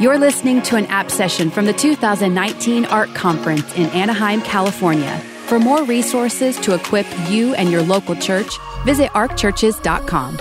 You're listening to an app session from the 2019 ARC Conference in Anaheim, California. For more resources to equip you and your local church, visit arcchurches.com.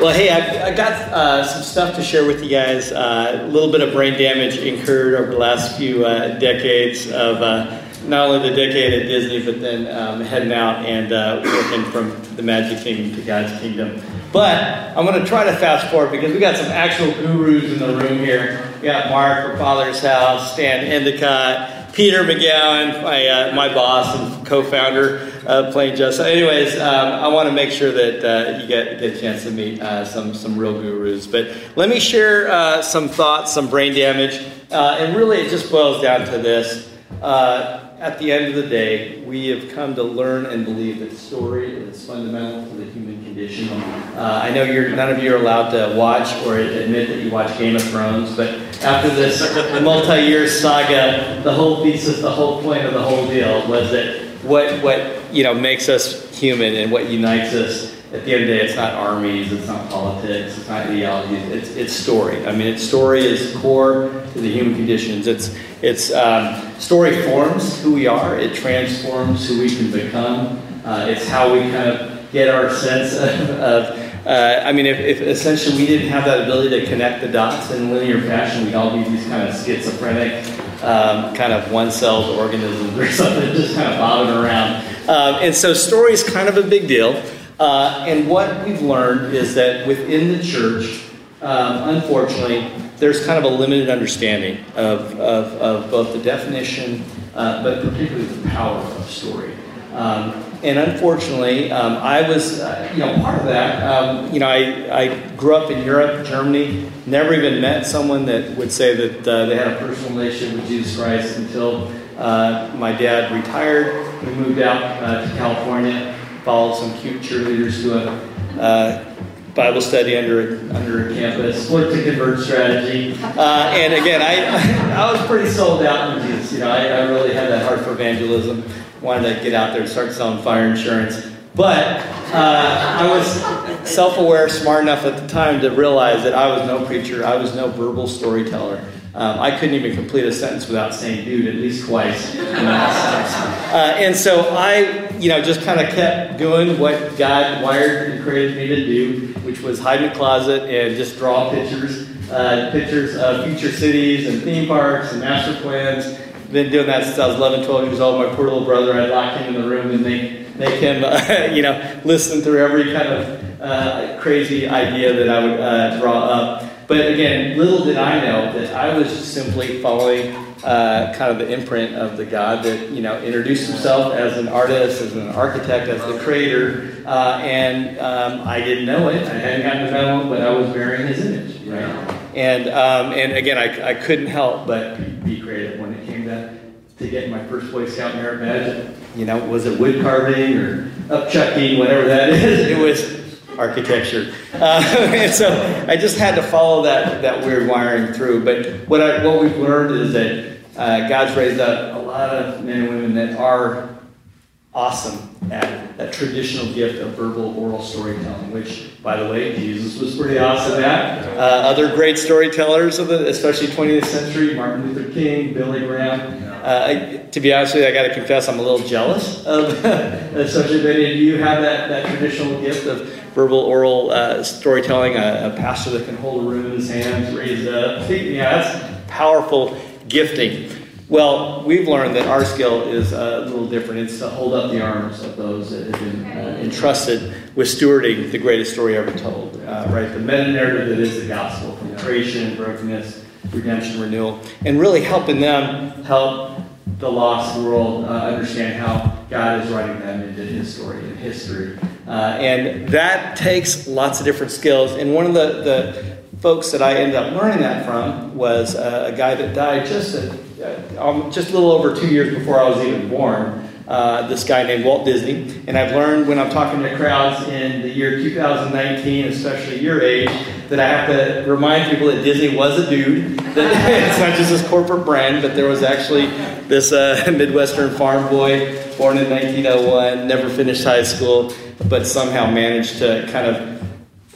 Well, hey, I, I got uh, some stuff to share with you guys. Uh, a little bit of brain damage incurred over the last few uh, decades of uh, not only the decade at Disney, but then um, heading out and uh, working from the Magic Kingdom to God's Kingdom. But I'm going to try to fast forward because we got some actual gurus in the room here. We got Mark from Father's House, Stan Endicott, Peter McGowan, my, uh, my boss and co-founder uh, playing just. Anyways, um, I want to make sure that uh, you get, get a chance to meet uh, some some real gurus. But let me share uh, some thoughts, some brain damage, uh, and really it just boils down to this. At the end of the day, we have come to learn and believe that story is fundamental to the human condition. Uh, I know you're, none of you are allowed to watch or admit that you watch Game of Thrones, but after this multi-year saga, the whole thesis, the whole point of the whole deal was that what what you know makes us human and what unites us at the end of the day, it's not armies, it's not politics, it's not ideologies, it's, it's story. I mean, it's story is core to the human conditions. It's, it's um, story forms who we are, it transforms who we can become. Uh, it's how we kind of get our sense of, of uh, I mean, if, if, essentially we didn't have that ability to connect the dots in linear fashion, we'd all be these kind of schizophrenic, um, kind of one-celled organisms or something, just kind of bobbing around. Um, and so story is kind of a big deal. Uh, and what we've learned is that within the church, um, unfortunately, there's kind of a limited understanding of, of, of both the definition, uh, but particularly the power of story. Um, and unfortunately, um, I was, uh, you know, part of that. Um, you know, I, I grew up in Europe, Germany, never even met someone that would say that uh, they had a personal relationship with Jesus Christ until uh, my dad retired. We moved out uh, to California followed some cute cheerleaders to a uh, Bible study under under a campus, looked to convert strategy, uh, and again, I I was pretty sold out in Jesus. You know, I, I really had that heart for evangelism. Wanted to get out there and start selling fire insurance, but uh, I was self-aware, smart enough at the time to realize that I was no preacher. I was no verbal storyteller. Um, I couldn't even complete a sentence without saying dude at least twice. Uh, and so I, you know, just kind of kept doing what God wired and created me to do, which was hide in the closet and just draw pictures, uh, pictures of future cities and theme parks and master plans. Been doing that since I was 11, 12 years old. My poor little brother, I'd lock him in the room and make, make him, uh, you know, listen through every kind of uh, crazy idea that I would uh, draw up. But again, little did I know that I was simply following uh, kind of the imprint of the God that you know introduced himself as an artist, as an architect, as the creator, uh, and um, I didn't know it. I hadn't gotten to know him, but I was bearing his image, right? And um, and again, I, I couldn't help but be, creative when it came to get my first Boy Scout merit badge. You know, was it wood carving or upchucking, whatever that is? It was architecture. Uh, and so I just had to follow that, that weird wiring through. But what, I, what we've learned is that uh, God's raised up a lot of men and women that are awesome at that traditional gift of verbal oral storytelling, which, by the way, Jesus was pretty awesome at. Uh, other great storytellers of the, especially 20th century, Martin Luther King, Billy Graham. Uh, to be honest with you, I got to confess, I'm a little jealous of such many of you have that, that traditional gift of verbal oral uh, storytelling. A, a, pastor that can hold a room in his hands, raise up. Yeah, that's powerful gifting. Well, we've learned that our skill is a little different. It's to hold up the arms of those that have been uh, entrusted with stewarding the greatest story ever told. Uh, right, the meta narrative that is the gospel, from creation, brokenness, redemption, renewal, and really helping them help the lost world uh, understand how God is writing them into His story and history. Uh, and that takes lots of different skills. And one of the, the folks that I ended up learning that from was uh, a guy that died just a, um, just a little over two years before I was even born. Uh, this guy named Walt Disney. And I've learned when I'm talking to crowds in the year 2019, especially your age, that I have to remind people that Disney was a dude. That it's not just this corporate brand, but there was actually this uh, Midwestern farm boy born in 1901, never finished high school, but somehow managed to kind of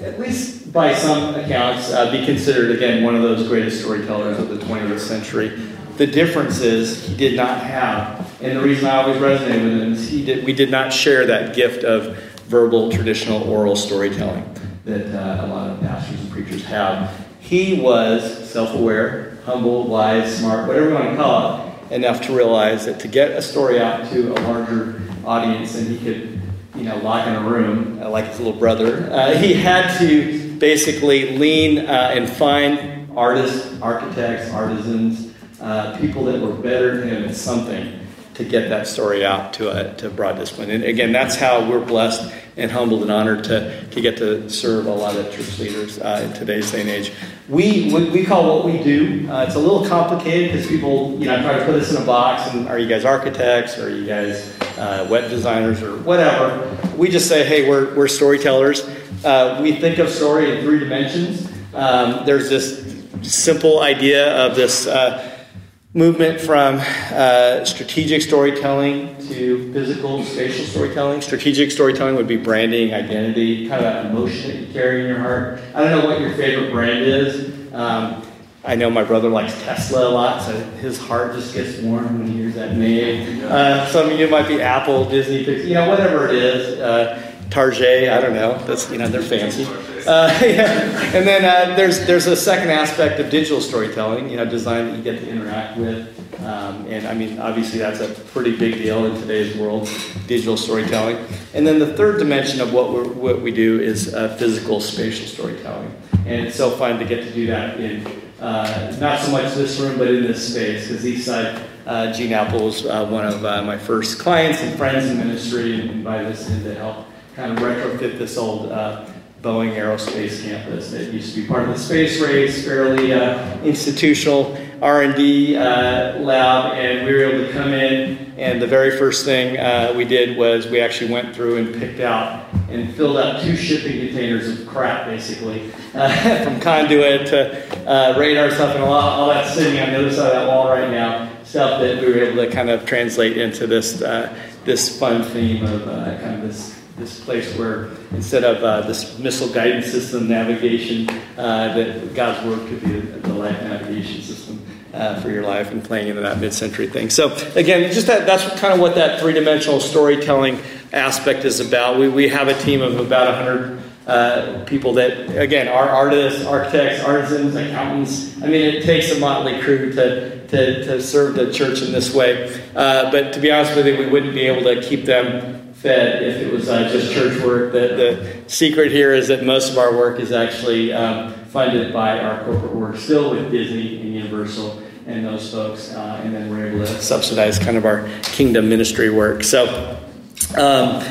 at least by some accounts, uh, be considered, again, one of those greatest storytellers of the 20th century. The difference is he did not have, and the reason I always resonate with him is he did, we did not share that gift of verbal, traditional, oral storytelling that uh, a lot of pastors and preachers have. He was self aware, humble, wise, smart, whatever you want to call it, enough to realize that to get a story out to a larger audience than he could, you know, lock in a room uh, like his little brother, uh, he had to basically lean uh, and find artists, architects, artisans, uh, people that were better than him at something to get that story out to a, to broad discipline. And again, that's how we're blessed and humbled and honored to, to get to serve a lot of church leaders uh, in today's day and age. We, we call what we do, uh, it's a little complicated because people, you know, try to put us in a box and are you guys architects? Or are you guys uh, web designers or whatever? We just say, hey, we're, we're storytellers. Uh, we think of story in three dimensions. Um, there's this simple idea of this uh, movement from uh, strategic storytelling to physical, spatial storytelling. Strategic storytelling would be branding, identity, kind of that emotion that you carry in your heart. I don't know what your favorite brand is. Um, I know my brother likes Tesla a lot, so his heart just gets warm when he hears that name. Uh, some of you might be Apple, Disney, you know, whatever it is. Uh, Target, I don't know. That's you know they're fancy. Uh, yeah. And then uh, there's there's a second aspect of digital storytelling, you know, design that you get to interact with. Um, and I mean, obviously, that's a pretty big deal in today's world, digital storytelling. And then the third dimension of what, we what we do is uh, physical spatial storytelling. And it's so fun to get to do that in uh, not so much this room, but in this space, because Eastside uh, Gene Appel was uh, one of uh, my first clients and friends in ministry and invited us in to help kind of retrofit this old uh, Boeing Aerospace campus that used to be part of the space race, fairly institutional R&D uh, lab, and we were able to come in. And the very first thing uh, we did was we actually went through and picked out and filled up two shipping containers of crap, basically, uh, from conduit to uh, radar stuff, and all, all that's sitting on the other side of that wall right now. Stuff that we were able to kind of translate into this uh, this fun theme of kind of this this place where instead of uh, this missile guidance system navigation, uh, that God's Word could be the life navigation system uh, for your life and playing into that mid-century thing. So again, just that, that's kind of what that three-dimensional storytelling aspect is about. We, we have a team of about 100 uh, people that, again, are artists, architects, artisans, accountants. I mean, it takes a motley crew to, to, to serve the church in this way. Uh, but to be honest with you, we wouldn't be able to keep them fed if it was uh, just church work. The, the secret here is that most of our work is actually um, funded by our corporate work, still with Disney and Universal and those folks, uh, and then we're able to subsidize kind of our kingdom ministry work. So, um,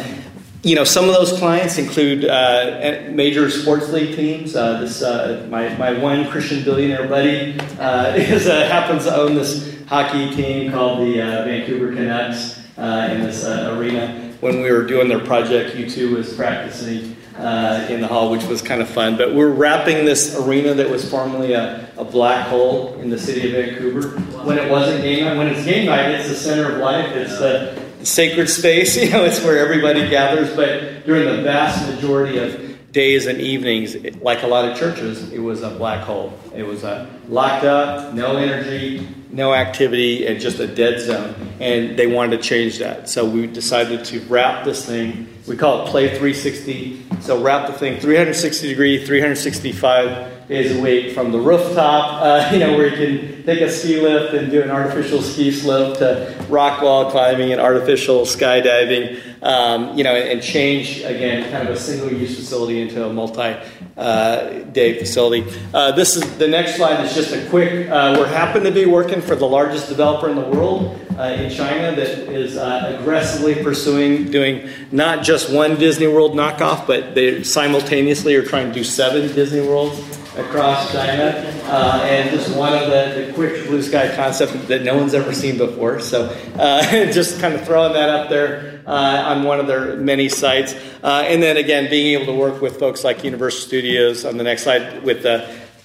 you know, some of those clients include uh, major sports league teams. Uh, this uh, my, my one Christian billionaire buddy uh, is, uh, happens to own this hockey team called the Vancouver Canucks in this arena when we were doing their project, U2 was practicing uh, in the hall, which was kind of fun. But we're wrapping this arena that was formerly a, a black hole in the city of Vancouver. When it wasn't game night, when it's game night, it's the center of life. It's the sacred space. You know, it's where everybody gathers. But during the vast majority of days and evenings, like a lot of churches, it was a black hole. It was a locked up, no energy, no activity, and just a dead zone. And they wanted to change that. So we decided to wrap this thing. We call it Play 360. So wrap the thing 360 degree, 365 days a week from the rooftop, uh, you know, where you can take a ski lift and do an artificial ski slope to rock wall climbing and artificial skydiving um, you know, and, change again kind of a single-use facility into a multi-day uh, facility. Uh, this is the next slide is just a quick. Uh, we're happen to be working for the largest developer in the world uh, in China that is uh, aggressively pursuing doing not just one Disney World knockoff, but they simultaneously are trying to do seven Disney Worlds across China, uh, and just one of the, the, quick blue sky concept that no one's ever seen before. So uh, just kind of throwing that up there uh, on one of their many sites. Uh, and then again, being able to work with folks like Universal Studios on the next slide with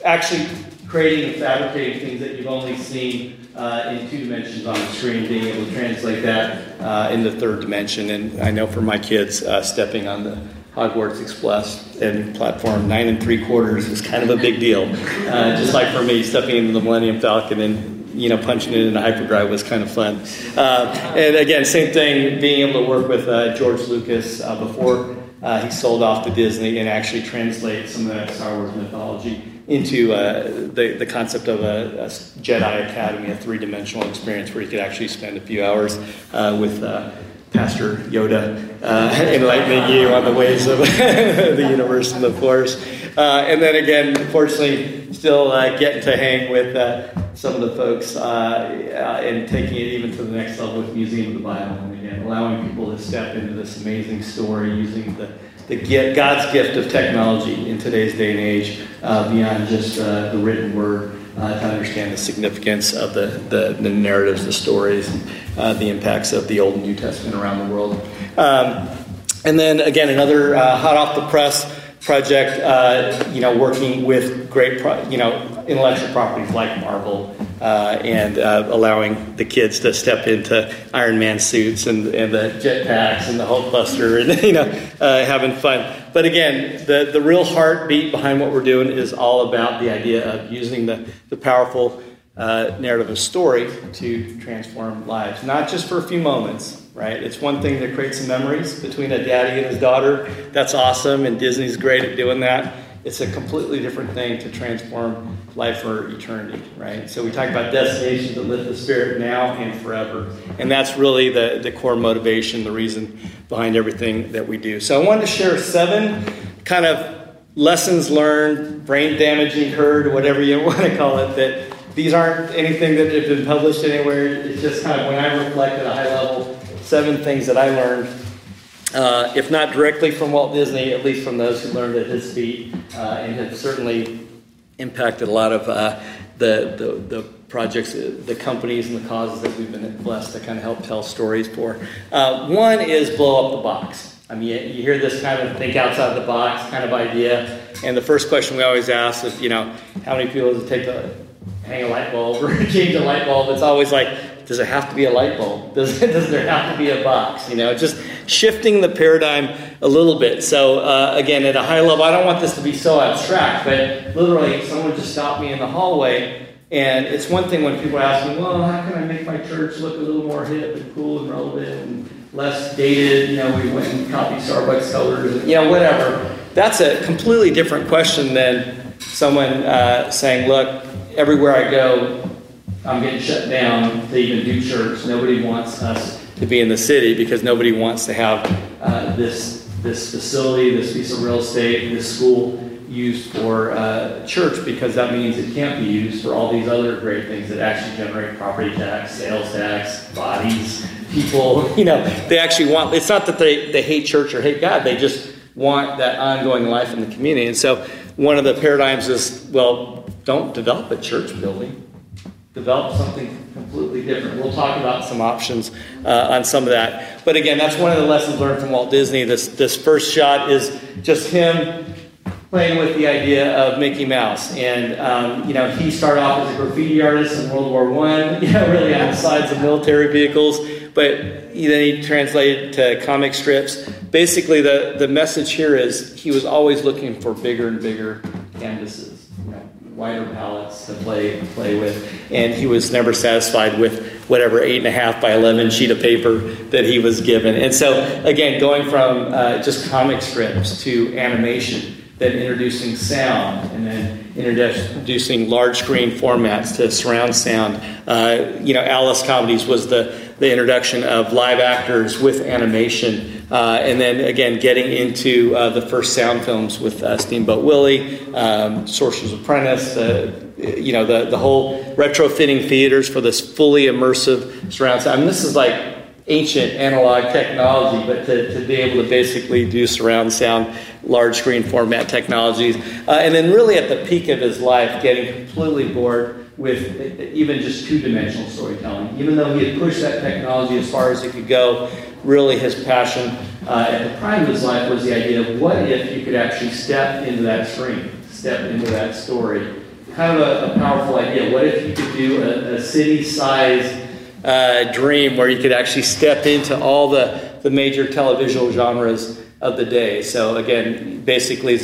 actually creating and fabricating things that you've only seen uh, in two dimensions on the screen, being able to translate that uh, in the third dimension. And I know for my kids, uh, stepping on the Hogwarts Express and platform nine and three quarters is kind of a big deal. Uh, just like for me, stepping into the Millennium Falcon and you know punching it in a hyperdrive was kind of fun. Uh, and again, same thing, being able to work with uh, George Lucas before he sold off to Disney and actually translate some of that Star Wars mythology into uh, the, the concept of a, a, Jedi Academy, a three dimensional experience where you could actually spend a few hours with Pastor Yoda uh, enlightening you on the ways of the universe and the Force. Uh, and then again, fortunately, still uh, getting to hang with uh, some of the folks uh, uh, and taking it even to the next level with Museum of the Bible. And again, allowing people to step into this amazing story using the, the gift, God's gift of technology in today's day and age beyond just the written word uh, to understand the significance of the, the, the narratives, the stories, uh, the impacts of the Old and New Testament around the world. Um, and then again, another uh, hot off the press project, uh, you know, working with great, pro- you know, intellectual properties like Marvel uh, and uh, allowing the kids to step into Iron Man suits and, and the jetpacks and the Hulkbuster and, you know, uh, having fun. But again, the, the real heartbeat behind what we're doing is all about the idea of using the, the powerful uh, narrative of story to transform lives, not just for a few moments, right? It's one thing to create some memories between a daddy and his daughter. That's awesome, and Disney's great at doing that. It's a completely different thing to transform life for eternity, right? So we talk about destinations that lift the spirit now and forever. And that's really the, the core motivation, the reason behind everything that we do. So I wanted to share seven kind of lessons learned, brain damaging heard, whatever you want to call it, that these aren't anything that have been published anywhere. It's just kind of when I reflect at a high level, seven things that I learned uh, if not directly from Walt Disney, at least from those who learned at his feet, uh, and have certainly impacted a lot of uh, the, the, the, projects, the companies, and the causes that we've been blessed to kind of help tell stories for. Uh, one is blow up the box. I mean, you hear this kind of think outside the box kind of idea, and the first question we always ask is, you know, how many people does it take to hang a light bulb or change a light bulb? It's always like, does it have to be a light bulb? Does, does there have to be a box? You know, just shifting the paradigm a little bit. So, uh, again, at a high level, I don't want this to be so abstract, but literally, someone just stopped me in the hallway. And it's one thing when people ask me, well, how can I make my church look a little more hip and cool and relevant and less dated? You know, we went and copied Starbucks colors, and, you know, whatever. That's a completely different question than someone uh, saying, look, everywhere I go, I'm getting shut down to even do church. Nobody wants us to be in the city because nobody wants to have uh, this this facility, this piece of real estate, this school used for uh, church because that means it can't be used for all these other great things that actually generate property tax, sales tax, bodies, people. You know, they actually want. It's not that they they hate church or hate God. They just want that ongoing life in the community. And so one of the paradigms is well, don't develop a church building develop something completely different. We'll talk about some options uh, on some of that. But again, that's one of the lessons learned from Walt Disney. This, this first shot is just him playing with the idea of Mickey Mouse. And, um, you know, he started off as a graffiti artist in World War I, you know, really on the sides of military vehicles. But then he translated to comic strips. Basically, the, the message here is he was always looking for bigger and bigger canvases wider palettes to play play with, and he was never satisfied with whatever eight and a half by eleven sheet of paper that he was given. And so, again, going from uh, just comic strips to animation, then introducing sound, and then introducing large screen formats to surround sound. Uh, you know, Alice Comedies was the the introduction of live actors with animation. Uh, and then again, getting into uh, the first sound films with uh, Steamboat Willie, um, Sorcerer's Apprentice, you know, the, the whole retrofitting theaters for this fully immersive surround sound. I mean, this is like ancient analog technology, but to, to be able to basically do surround sound, large screen format technologies. Uh, and then, really, at the peak of his life, getting completely bored with even just two dimensional storytelling. Even though he had pushed that technology as far as it could go, really his passion uh, at the prime of his life was the idea of what if you could actually step into that screen, step into that story. Kind of a, a powerful idea. What if you could do a, a city sized uh, dream where you could actually step into all the, the major televisual genres of the day. So again, basically,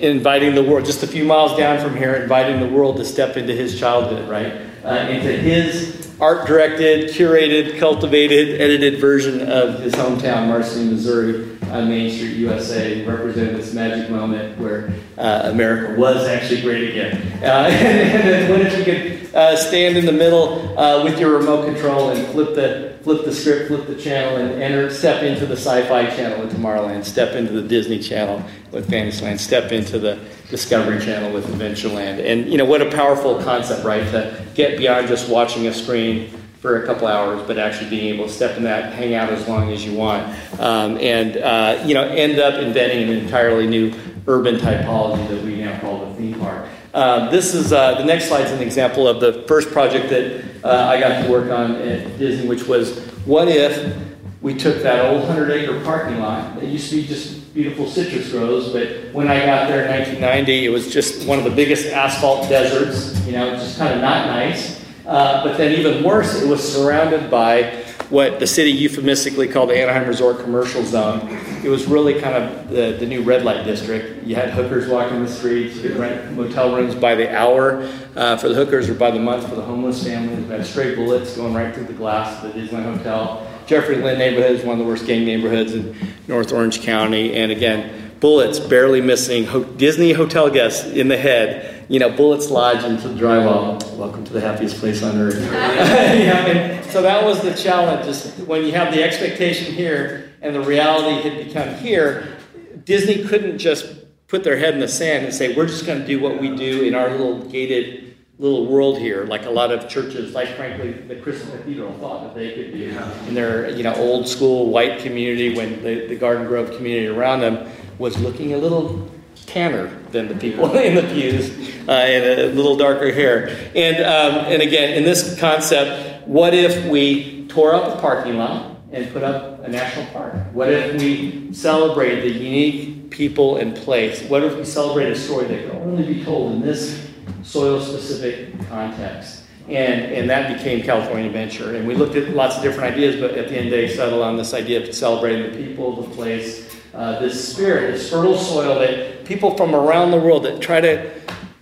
inviting the world just a few miles down from here, inviting the world to step into his childhood, right, uh, into his art-directed, curated, cultivated, edited version of his hometown, Marceline, Missouri, on Main Street, USA, represented this magic moment where uh, America was actually great again. Uh, and, then what if you could uh, stand in the middle uh, with your remote control and flip the flip the script, flip the channel, and enter, step into the Sci-Fi Channel with Tomorrowland, step into the Disney Channel with Fantasyland, step into the Discovery Channel with Adventureland, and you know what a powerful concept, right? To get beyond just watching a screen for a couple hours, but actually being able to step in that, hang out as long as you want, um, and uh, you know end up inventing an entirely new urban typology that we now call the theme park. Uh, this is uh, the next slide is an example of the first project that uh, I got to work on at Disney, which was what if we took that old 100 acre parking lot that used to be just beautiful citrus groves, but when I got there in 1990, it was just one of the biggest asphalt deserts, you know, just kind of not nice. Uh, but then, even worse, it was surrounded by what the city euphemistically called the Anaheim Resort Commercial Zone. It was really kind of the, the new red light district. You had hookers walking the streets, you could rent motel rooms by the hour uh, for the hookers or by the month for the homeless families. We had stray bullets going right through the glass of the Disneyland Hotel. Jeffrey Lynn neighborhood is one of the worst gang neighborhoods in North Orange County. And again, bullets barely missing Ho- Disney hotel guests in the head you know, bullets lodged into the drywall. Welcome to the happiest place on earth. yeah, so that was the challenge. Is when you have the expectation here and the reality had become here, Disney couldn't just put their head in the sand and say, "We're just going to do what we do in our little gated little world here," like a lot of churches, like frankly the Crystal Cathedral thought that they could do in their you know old school white community when the, the Garden Grove community around them was looking a little tanner than the people in the pews uh, and a little darker hair. And, um, and again, in this concept, what if we tore up a parking lot and put up a national park? What if we celebrate the unique people and place? What if we celebrate a story that can only be told in this soil specific context? And, and that became California Adventure. And we looked at lots of different ideas, but at the end of the day, settled on this idea of celebrating the people, the place, uh, this spirit, this fertile soil that people from around the world that try to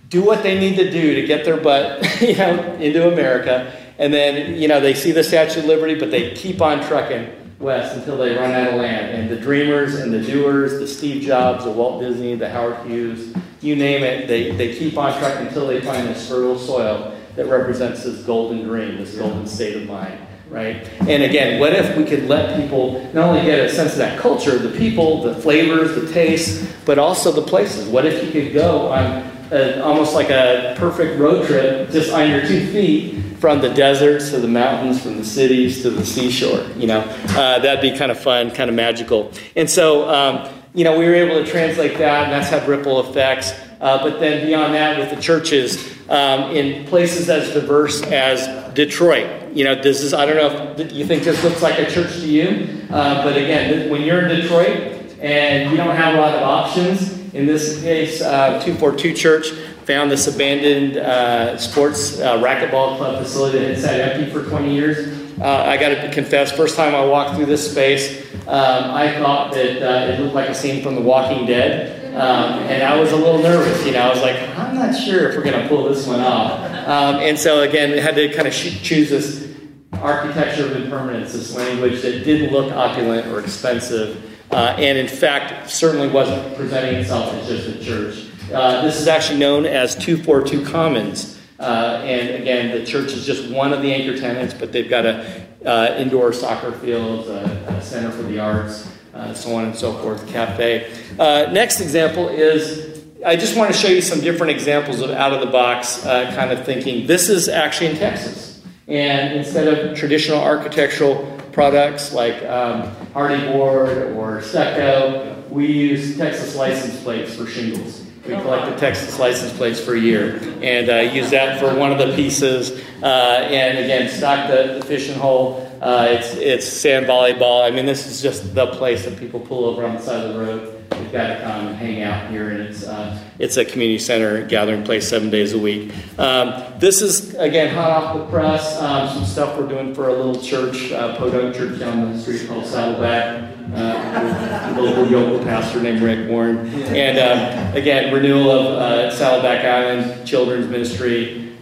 do what they need to do to get their butt you know, into America. And then, you know, they see the Statue of Liberty, but they keep on trucking west until they run out of land. And the dreamers and the doers, the Steve Jobs, the Walt Disney, the Howard Hughes, you name it, they, they keep on trucking until they find this fertile soil that represents this golden dream, this golden state of mind right? And again, what if we could let people not only get a sense of that culture, the people, the flavors, the tastes, but also the places? What if you could go on a, almost like a perfect road trip just on your two feet from the deserts to the mountains, from the cities to the seashore? You know, uh, that'd be kind of fun, kind of magical. And so, um, you know, we were able to translate that, and that's had ripple effects. Uh, but then beyond that, with the churches um, in places as diverse as Detroit, you know, this is, I don't know if you think this looks like a church to you, uh, but again, when you're in Detroit and you don't have a lot of options, in this case, uh, 242 Church found this abandoned uh, sports uh, racquetball club facility that had sat empty for 20 years. Uh, I got to confess, first time I walked through this space, um, I thought that uh, it looked like a scene from The Walking Dead. Um, and I was a little nervous, you know. I was like, I'm not sure if we're going to pull this one off. Um, and so, again, had to kind of choose this architecture of impermanence, this language that didn't look opulent or expensive, uh, and in fact, certainly wasn't presenting itself as just a church. Uh, this is actually known as 242 Commons. Uh, and again, the church is just one of the anchor tenants, but they've got a uh, indoor soccer field, a, a center for the arts, uh, so on and so forth, cafe. Uh, next example is I just want to show you some different examples of out of the box uh, kind of thinking. This is actually in Texas. And instead of traditional architectural products like um, Hardie board or stucco, we use Texas license plates for shingles. We collect collected Texas license plates for a year and uh, used that for one of the pieces. Uh, and again, stock the, the fishing hole. Uh, it's, it's sand volleyball. I mean, this is just the place that people pull over on the side of the road you've got to come and hang out here. And it's uh, it's a community center gathering place seven days a week. Um, this is again hot off the press. Um, some stuff we're doing for a little church, uh, Podunk Church down the street called Saddleback. Uh, local yoga pastor named Rick Warren, and um, again renewal of uh, Saddleback Island Children's Ministry.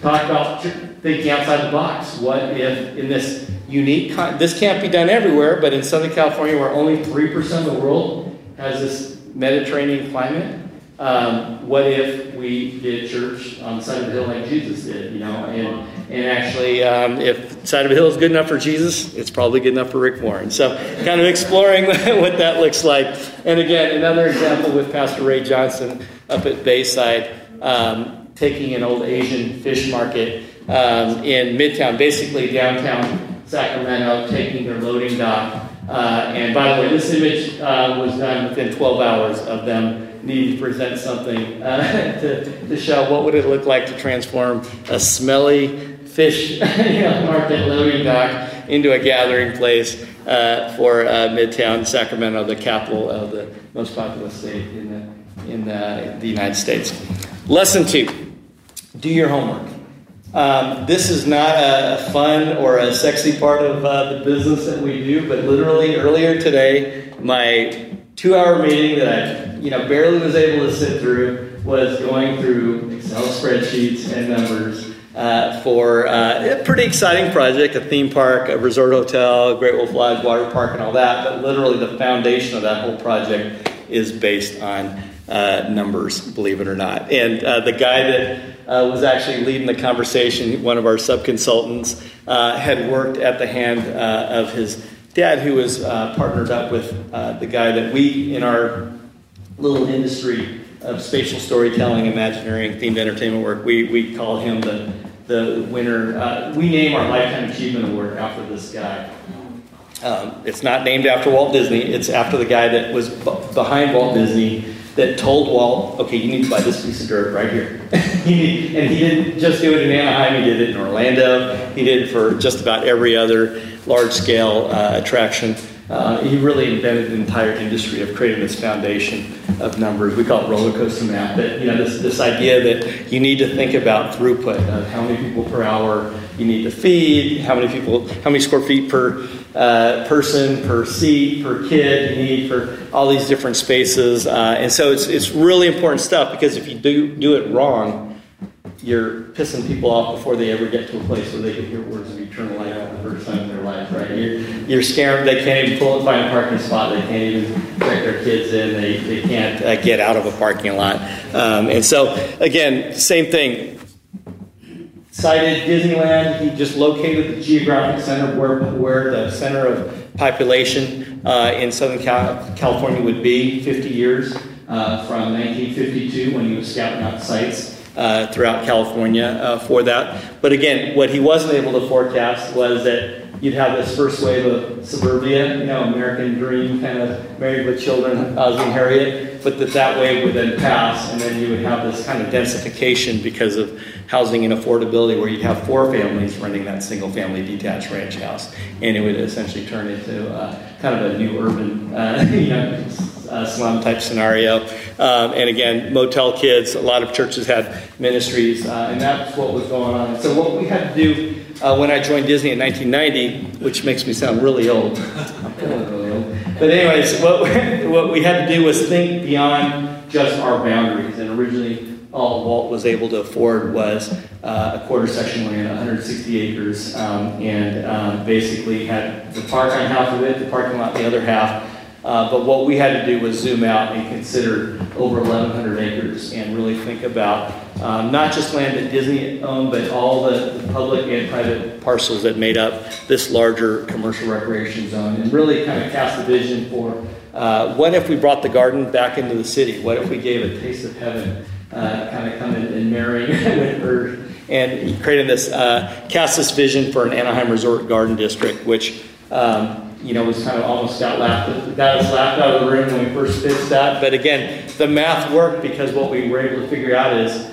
Talk about thinking outside the box. What if in this unique, this can't be done everywhere, but in Southern California, where only 3% of the world has this Mediterranean climate, um, what if we did church on the side of the hill like Jesus did, you know? And, and actually, um, if side of the hill is good enough for Jesus, it's probably good enough for Rick Warren. So, kind of exploring what that looks like. And again, another example with Pastor Ray Johnson up at Bayside, um, taking an old Asian fish market um, in Midtown, basically downtown Sacramento, taking their loading dock. Uh, and by the way, this image uh, was done within 12 hours of them needing to present something uh, to, to show what would it look like to transform a smelly fish market loading dock into a gathering place uh, for uh, Midtown Sacramento, the capital of the most populous state in the, in the, the United States. Lesson two do your homework. Um, this is not a fun or a sexy part of uh, the business that we do, but literally earlier today, my two-hour meeting that I, you know, barely was able to sit through was going through Excel spreadsheets and numbers uh, for uh, a pretty exciting project, a theme park, a resort hotel, Great Wolf Lodge, water park, and all that. But literally, the foundation of that whole project is based on uh, numbers, believe it or not. And uh, the guy that uh, was actually leading the conversation, one of our sub consultants, uh, had worked at the hand uh, of his dad, who was uh, partnered up with the guy that we, in our little industry of spatial storytelling, imagineering, themed entertainment work, we, we call him the, the winner. we name our Lifetime Achievement Award after this guy. Um, it's not named after Walt Disney, it's after the guy that was b- behind Walt Disney that told Walt, okay, you need to buy this piece of dirt right here. and he didn't just do it in Anaheim, he did it in Orlando, he did it for just about every other large scale uh, attraction. Uh, he really invented an entire industry of creating this foundation of numbers. We call it roller coaster math. But you know this, this idea that you need to think about throughput of how many people per hour you need to feed, how many people, how many square feet per uh, person, per seat, per kid you need for all these different spaces. Uh, and so it's, it's really important stuff because if you do, do it wrong, you're pissing people off before they ever get to a place where they can hear words of eternal life for the first time in their life, right? You're, you're. They can't even pull and find a parking spot. They can't even check their kids in. They, they can't uh, get out of a parking lot. Um, and so, again, same thing cited Disneyland. He just located the geographic center where, where the center of population uh, in Southern Cal- California would be 50 years uh, from 1952 when he was scouting out sites. Uh, throughout California uh, for that. But again, what he wasn't able to forecast was that you'd have this first wave of suburbia, you know, American dream kind of married with children, Ozzie Harriet, but that that wave would then pass, and then you would have this kind of densification because of housing and affordability where you'd have four families renting that single family detached ranch house. And it would essentially turn into uh, kind of a new urban, uh, you know, uh, slum type scenario. Um, and again, motel kids, a lot of churches had ministries, uh, and that's what was going on. So, what we had to do uh, when I joined Disney in 1990, which makes me sound really old. Really old. But, anyways, what, what we had to do was think beyond just our boundaries. And originally, all Walt was able to afford was uh, a quarter section land, 160 acres, um, and um, basically had the park on half of it, the parking lot the other half. Uh, but what we had to do was zoom out and consider over 1,100 acres and really think about um, not just land that Disney owned, but all the, public and private parcels that made up this larger commercial recreation zone, and really kind of cast a vision for uh, what if we brought the garden back into the city? What if we gave a taste of heaven uh, kind of come in and marry with her. And creating this, uh, cast this vision for an Anaheim Resort Garden District, which, um, you know, was kind of almost got laughed, got us laughed out of the room when we first pitched that. But again, the math worked because what we were able to figure out is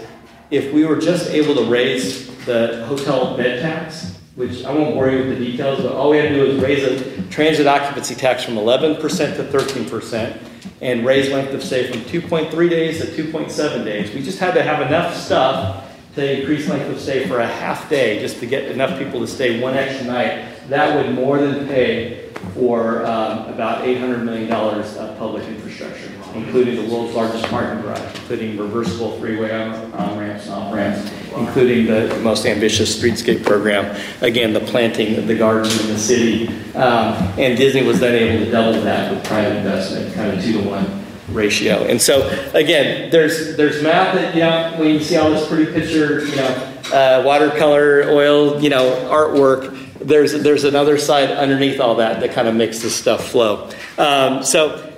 if we were just able to raise the hotel bed tax, which I won't bore you with the details, but all we had to do was raise a transit occupancy tax from 11% to 13%. and raise length of stay from 2.3 days to 2.7 days. We just had to have enough stuff to increase length of stay for a half day just to get enough people to stay one extra night. That would more than pay for um, about $800 million of public infrastructure, including the world's largest parking garage, including reversible freeway on-ramps and off-ramps, including the most ambitious streetscape program, again, the planting of the gardens in the city. Um, and Disney was then able to double that with private investment, kind of two to one ratio. And so, again, there's there's math that you know when you see all this pretty picture, you know, uh, watercolor, oil, you know, artwork. There's there's another side underneath all that that kind of makes this stuff flow. Um, so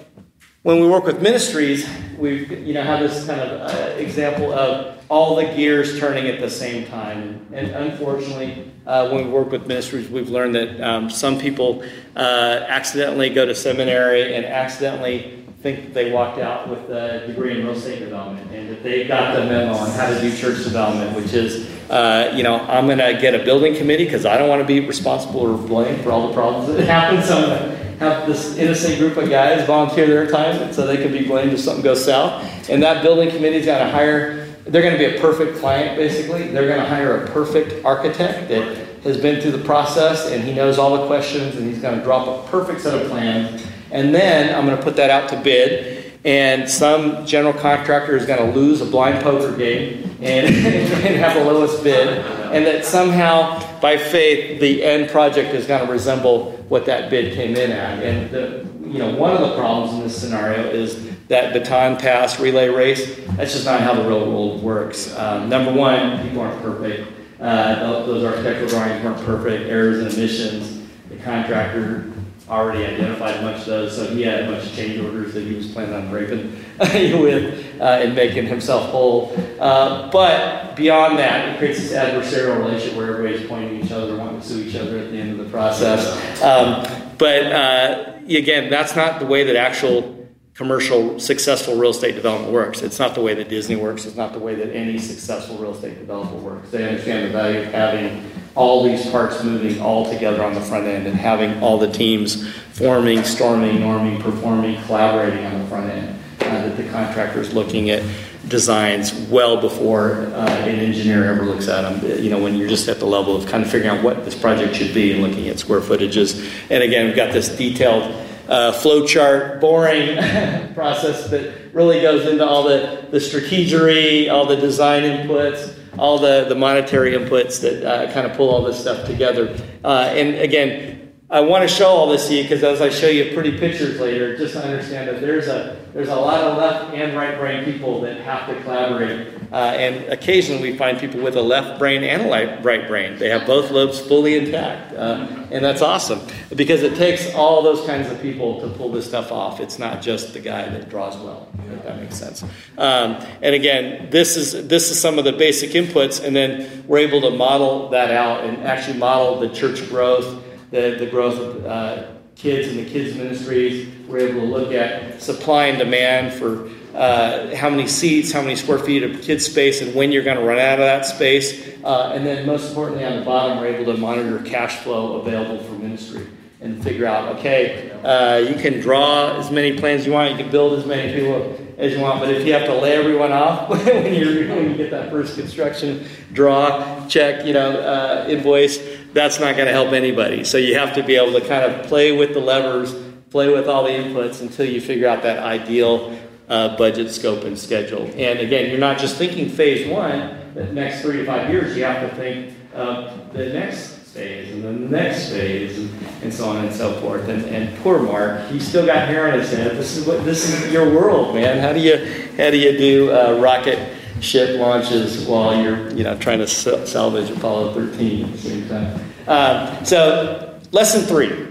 when we work with ministries, we you know have this kind of uh, example of all the gears turning at the same time. And unfortunately, uh, when we work with ministries, we've learned that um, some people uh, accidentally go to seminary and accidentally think they walked out with a degree in real estate development and that they got the memo on how to do church development, which is, uh, you know, I'm going to get a building committee because I don't want to be responsible or blamed for all the problems that happen. So I'm going to have this innocent group of guys volunteer their time so they can be blamed if something goes south. And that building committee is going to hire, they're going to be a perfect client, basically. They're going to hire a perfect architect that has been through the process and he knows all the questions and he's going to drop a perfect set of plans and then I'm going to put that out to bid, and some general contractor is going to lose a blind poker game and, and have the lowest bid, and that somehow, by faith, the end project is going to resemble what that bid came in at. And the, you know, one of the problems in this scenario is that baton pass relay race. That's just not how the real world works. Um, number one, people aren't perfect. Uh, those architectural drawings weren't perfect. Errors and omissions. The contractor already identified much of those, so he had a bunch of change orders that he was planning on breaking with uh, and making himself whole. Uh, but beyond that, it creates this adversarial relationship where everybody's pointing at each other, wanting to sue each other at the end of the process. Um, but uh, again, that's not the way that actual commercial successful real estate development works. It's not the way that Disney works. It's not the way that any successful real estate developer works. They understand the value of having all these parts moving all together on the front end and having all the teams forming, storming, norming, performing, collaborating on the front end. Uh, that the contractor is looking at designs well before uh, an engineer ever looks at them. You know, when you're just at the level of kind of figuring out what this project should be and looking at square footages. And again, we've got this detailed uh, flow chart, boring process that really goes into all the, the strategery, all the design inputs, all the, the monetary inputs that uh, kind of pull all this stuff together. Uh, and again, I want to show all this to you because as I show you pretty pictures later, just to understand that there's a there's a lot of left and right brain people that have to collaborate. Uh, and occasionally we find people with a left brain and a right brain. They have both lobes fully intact, uh, and that's awesome because it takes all those kinds of people to pull this stuff off. It's not just the guy that draws well. If that makes sense. Um, and again, this is this is some of the basic inputs, and then we're able to model that out and actually model the church growth the, the growth of uh, kids and the kids' ministries. We're able to look at supply and demand for uh, how many seats, how many square feet of kids' space, and when you're going to run out of that space. Uh, and then, most importantly, on the bottom, we're able to monitor cash flow available for ministry and figure out okay, uh, you can draw as many plans you want, you can build as many people as you want, but if you have to lay everyone off when, you when you get that first construction draw, check, you know, uh, invoice, that's not going to help anybody. So you have to be able to kind of play with the levers, play with all the inputs until you figure out that ideal uh, budget, scope, and schedule. And again, you're not just thinking phase one, the next three to five years, you have to think of the next phase and then the next phase and, and so on and so forth. And, and poor Mark, he's still got hair on his head. This is what this is your world, man. How do you how do you do uh, rocket ship launches while you're you know trying to salvage Apollo 13 at the same time? Uh, so lesson three: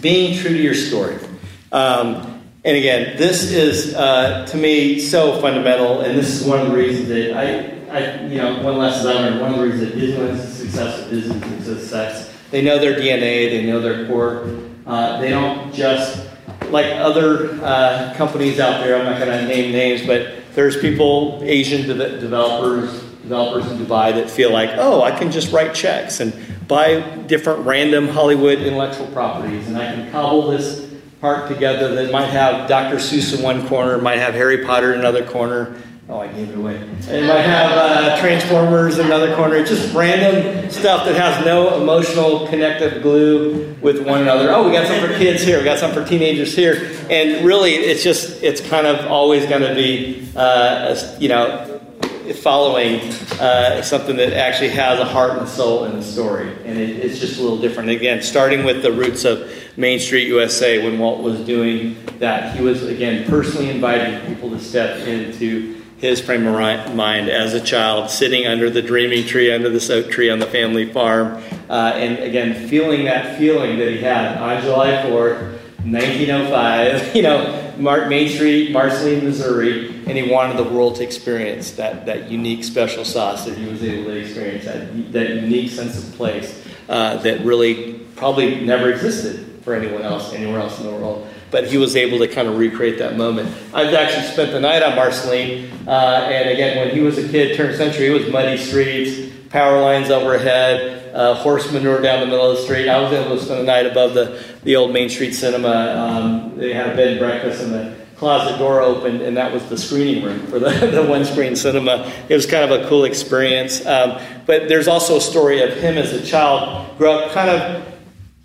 being true to your story. Um, and again, this is uh, to me so fundamental, and this is one of the reasons that I, I you know, one lesson I learned. One of the reasons that Disneyland's success is success. They know their DNA, they know their core. Uh, they don't just like other uh, companies out there. I'm not going to name names, but there's people, Asian de- developers, developers in Dubai that feel like, oh, I can just write checks and buy different random Hollywood intellectual properties, and I can cobble this part together that might have Dr. Seuss in one corner, might have Harry Potter in another corner. Oh, I gave it away. It might have uh, Transformers in another corner. It's just random stuff that has no emotional connective glue with one another. Oh, we got some for kids here. We got some for teenagers here. And really, it's just it's kind of always going to be, uh, you know, following uh, something that actually has a heart and soul in the story. And it, it's just a little different. Again, starting with the roots of Main Street USA, when Walt was doing that, he was, again, personally inviting people to step into his frame of mind as a child, sitting under the dreaming tree, under the oak tree on the family farm, uh, and again, feeling that feeling that he had on July 4th, 1905, you know, Mark, Main Street, Marceline, Missouri, and he wanted the world to experience that, that unique special sauce that he was able to experience, that, that unique sense of place uh, that really probably never existed for anyone else, anywhere else in the world but he was able to kind of recreate that moment. I've actually spent the night on Marceline, uh, and again, when he was a kid, turn century, it was muddy streets, power lines overhead, uh, horse manure down the middle of the street. I was able to spend the night above the, the old Main Street Cinema. Um, they had a bed and breakfast, and the closet door opened, and that was the screening room for the, the one screen cinema. It was kind of a cool experience. Um, but there's also a story of him as a child, grew up kind of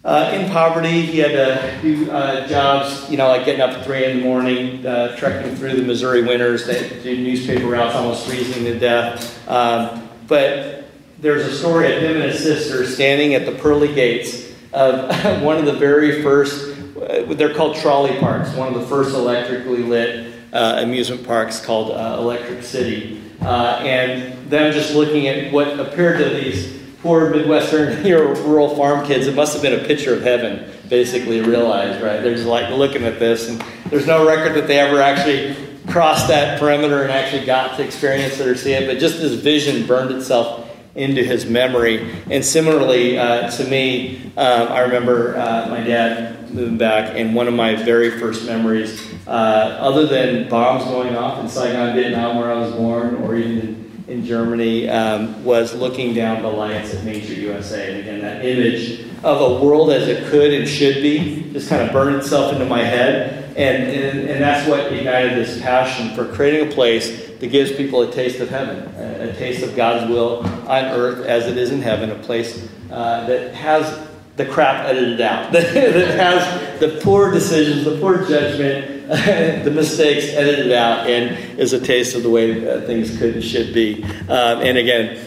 uh, in poverty, he had to do uh, jobs, you know, like getting up at 3 in the morning, uh, trekking through the Missouri winters, they do newspaper routes, almost freezing to death. Um, but there's a story of him and his sister standing at the pearly gates of one of the very first, uh, they're called trolley parks, one of the first electrically lit uh, amusement parks called uh, Electric City. and them just looking at what appeared to these poor Midwestern know, rural farm kids, it must have been a picture of heaven, basically realized, right? They're just like looking at this, and there's no record that they ever actually crossed that perimeter and actually got to experience it or see it, but just this vision burned itself into his memory. And similarly, uh, to me, um, I remember uh, my dad moving back, and one of my very first memories, uh, other than bombs going off in Saigon, Vietnam, where I was born, or even in Germany um, was looking down the lights at Street USA. And again, that image of a world as it could and should be just kind of burned itself into my head. And, and, and that's what ignited this passion for creating a place that gives people a taste of heaven, a, a taste of God's will on earth as it is in heaven, a place uh, that has the crap edited out, that has the poor decisions, the poor judgment, the mistakes edited out and is a taste of the way uh, things could and should be. Um, and again,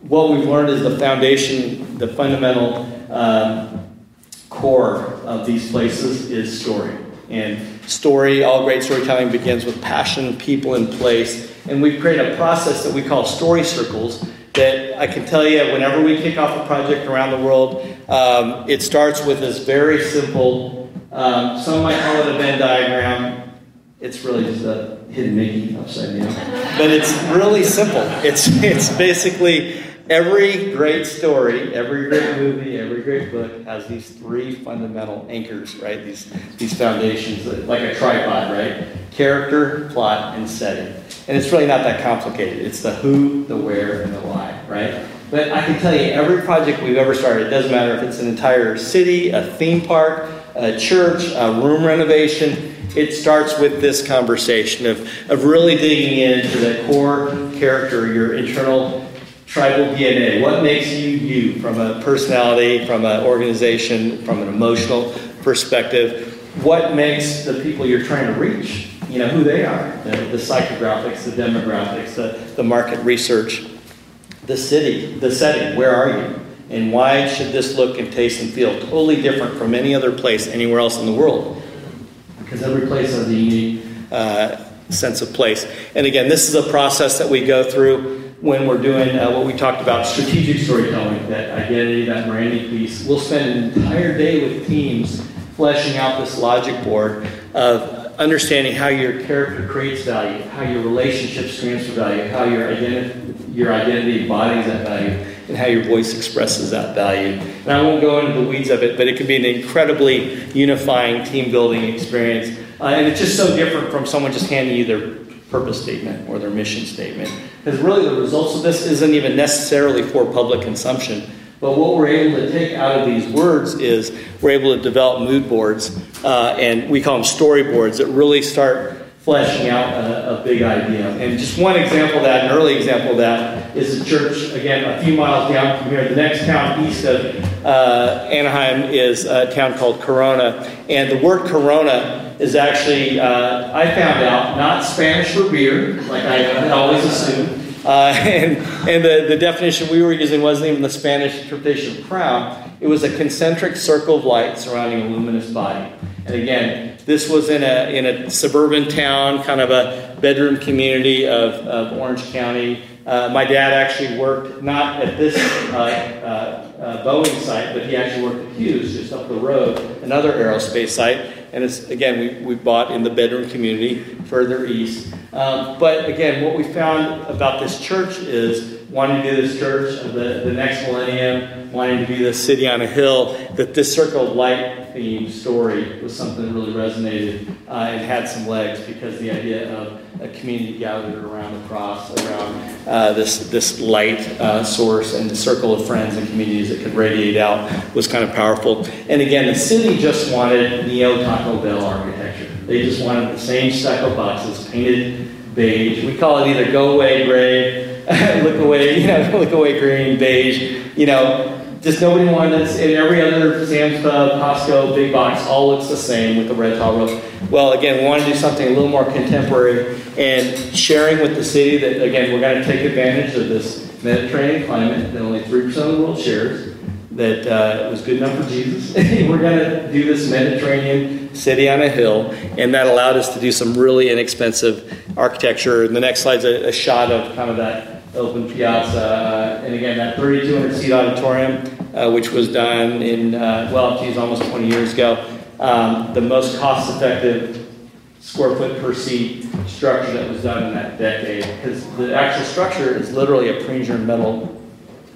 what we've learned is the foundation, the fundamental um, core of these places is story. And story, all great storytelling begins with passion, people, and place. And we've created a process that we call story circles that I can tell you whenever we kick off a project around the world, um, it starts with this very simple um, some might call it a Venn diagram. It's really just a hidden Mickey upside down. But it's really simple. It's, it's basically every great story, every great movie, every great book has these three fundamental anchors, right? These, these foundations, like a tripod, right? Character, plot, and setting. And it's really not that complicated. It's the who, the where, and the why, right? But I can tell you, every project we've ever started, it doesn't matter if it's an entire city, a theme park, a church, a room renovation, it starts with this conversation of, of really digging into the core character, your internal tribal DNA. What makes you you from a personality, from an organization, from an emotional perspective? What makes the people you're trying to reach, you know, who they are, the, the psychographics, the demographics, the, the market research, the city, the setting, where are you? And why should this look and taste and feel totally different from any other place anywhere else in the world? Because every place has a unique uh, sense of place. And again, this is a process that we go through when we're doing uh, what we talked about strategic storytelling, that identity, that branding piece. We'll spend an entire day with teams fleshing out this logic board of understanding how your character creates value, how your relationships transfer value, how your identity, your identity embodies that value and how your voice expresses that value. And I won't go into the weeds of it, but it can be an incredibly unifying team building experience. Uh, and it's just so different from someone just handing you their purpose statement or their mission statement. Because really, the results of this isn't even necessarily for public consumption. But what we're able to take out of these words is we're able to develop mood boards uh, and we call them storyboards that really start fleshing out a, a, big idea. And just one example of that, an early example of that, is a church, again, a few miles down from here. The next town east of uh, Anaheim is a town called Corona. And the word Corona is actually, uh, I found out, not Spanish for beer, like I had always assumed. Uh, and and the, the definition we were using wasn't even the Spanish interpretation of crown. It was a concentric circle of light surrounding a luminous body. And again, this was in a, in a suburban town, kind of a bedroom community of, of Orange County. Uh, my dad actually worked not at this uh, uh, uh, Boeing site, but he actually worked at Hughes just up the road, another aerospace site. And it's, again, we, we bought in the bedroom community further east. Um, but again, what we found about this church is wanting to be this church of the, the next millennium, wanting to be the city on a hill, that this circle of light theme story was something that really resonated uh, and had some legs because the idea of a community gathered around the cross, around uh, this, this light uh, source and the circle of friends and communities that could radiate out was kind of powerful. And again, the city just wanted neo Taco Bell architecture. They just wanted the same stucco boxes painted beige. We call it either go away gray look away, you know, look away green, beige, you know, just nobody wanted this. And every other Sam's Club, Costco, big box, all looks the same with the red tile roof. Well, again, we want to do something a little more contemporary and sharing with the city that, again, we're going to take advantage of this Mediterranean climate that only 3% of the world shares, that uh, was good enough for Jesus. we're going to do this Mediterranean city on a hill, and that allowed us to do some really inexpensive architecture. And the next slide's a, a shot of kind of that open piazza. Uh, and again, that 3,200 seat auditorium, uh, which was done in, uh, well, geez, almost 20 years ago, um, the most cost effective square foot per seat structure that was done in that decade. Because the actual structure is literally a pre-engineered metal.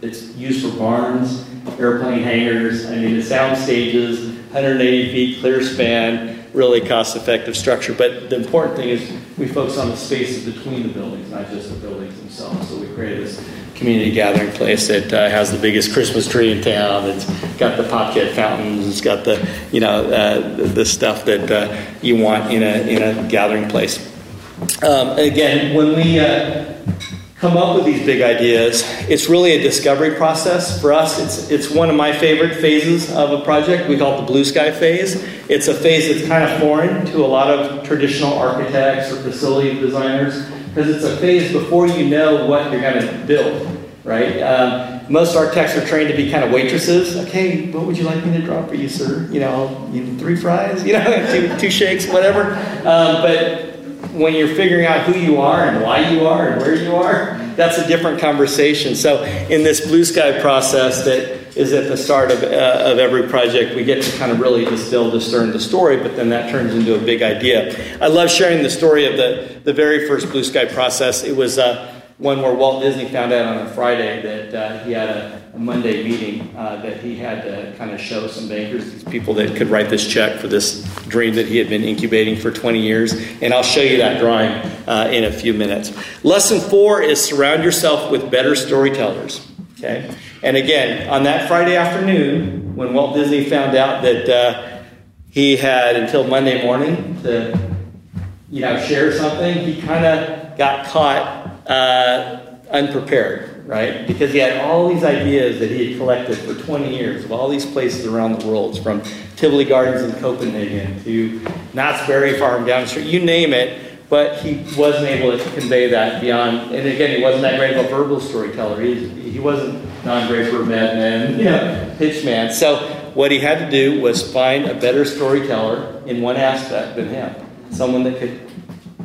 It's used for barns, airplane hangars, I mean, the sound stages, 180 feet clear span, really cost effective structure. But the important thing is we focus on the spaces between the buildings, not just the buildings themselves. So we created this community gathering place that uh, has the biggest Christmas tree in town. It's got the pop-jet fountains. It's got the you know uh, the stuff that uh, you want in a in a gathering place. Um, again, when we uh, come up with these big ideas, it's really a discovery process for us. It's it's one of my favorite phases of a project. We call it the blue sky phase. It's a phase that's kind of foreign to a lot of traditional architects or facility designers because it's a phase before you know what you're going to build, right? Um, most architects are trained to be kind of waitresses. Okay, what would you like me to draw for you, sir? You know, three fries, you know, two, two shakes, whatever. Um, but when you're figuring out who you are and why you are and where you are, that's a different conversation. So, in this blue sky process that is at the start of, uh, of every project. We get to kind of really distill, discern the story, but then that turns into a big idea. I love sharing the story of the, the very first Blue Sky process. It was uh, one where Walt Disney found out on a Friday that uh, he had a, a Monday meeting uh, that he had to kind of show some bankers, these people that could write this check for this dream that he had been incubating for 20 years. And I'll show you that drawing uh, in a few minutes. Lesson four is surround yourself with better storytellers. Okay? And again, on that Friday afternoon, when Walt Disney found out that uh, he had until Monday morning to, you know, share something, he kind of got caught uh, unprepared, right? Because he had all these ideas that he had collected for 20 years of all these places around the world, from Tivoli Gardens in Copenhagen to Knott's Berry Farm down the street, you name it but he wasn't able to convey that beyond. And again, he wasn't that great of a verbal storyteller. He, he wasn't Don Draper, Mad Men, you know, Pitchman. So what he had to do was find a better storyteller in one aspect than him, someone that could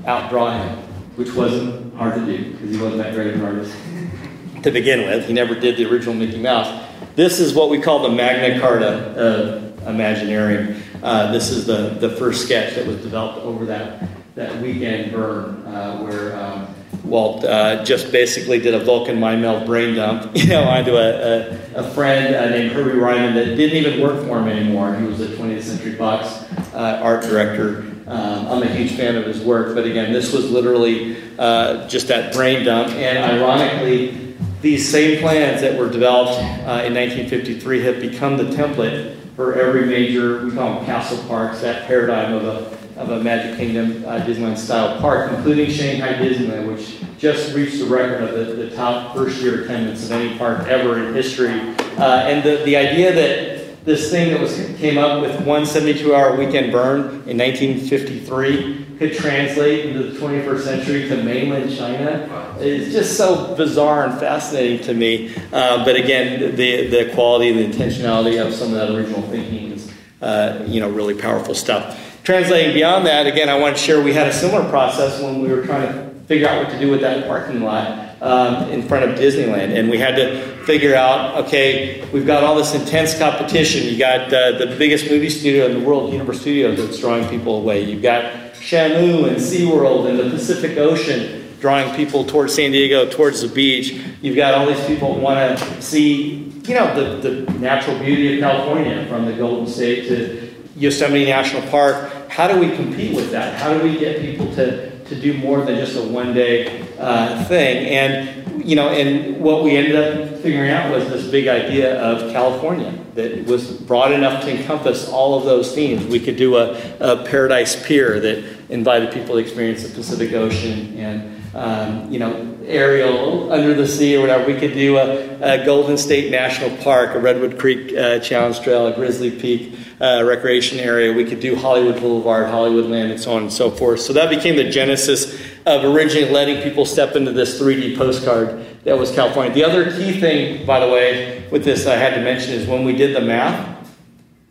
outdraw him, which wasn't hard to do because he wasn't that great an artist to begin with. He never did the original Mickey Mouse. This is what we call the Magna Carta of Imagineering. Uh, this is the, the first sketch that was developed over that that weekend burn uh, where um, Walt uh, just basically did a Vulcan mind meld brain dump, you know, onto a, a, a friend uh, named Herbie Ryman that didn't even work for him anymore. He was a 20th Century Fox uh, art director. Um, I'm a huge fan of his work, but again, this was literally uh, just that brain dump. And ironically, these same plans that were developed uh, in 1953 have become the template for every major, we call them castle parks, that paradigm of a, of a Magic Kingdom uh, Disneyland style park, including Shanghai Disneyland, which just reached the record of the, the top first year attendance of any park ever in history. Uh, and the, the idea that this thing that was came up with one 72 hour weekend burn in 1953 could translate into the 21st century to mainland China It's just so bizarre and fascinating to me. Uh, but again, the, the quality and the intentionality of some of that original thinking is, uh, you know, really powerful stuff. Translating beyond that, again, I want to share we had a similar process when we were trying to figure out what to do with that parking lot um, in front of Disneyland. And we had to figure out okay, we've got all this intense competition. You got uh, the biggest movie studio in the world, Universal Studios, that's drawing people away. You've got Shamu and SeaWorld and the Pacific Ocean drawing people towards San Diego, towards the beach. You've got all these people want to see, you know, the, the natural beauty of California from the Golden State to Yosemite National Park. How do we compete with that? How do we get people to, to do more than just a one day uh, thing? And, you know, and what we ended up figuring out was this big idea of California that was broad enough to encompass all of those themes. We could do a, a Paradise Pier that invited people to experience the Pacific Ocean and um, you know, Ariel under the sea or whatever. We could do a, a Golden State National Park, a Redwood Creek uh, Challenge Trail, a Grizzly Peak uh, recreation area. We could do Hollywood Boulevard, Hollywood Land, and so on and so forth. So that became the genesis of originally letting people step into this 3D postcard that was California. The other key thing, by the way, with this I had to mention is when we did the math,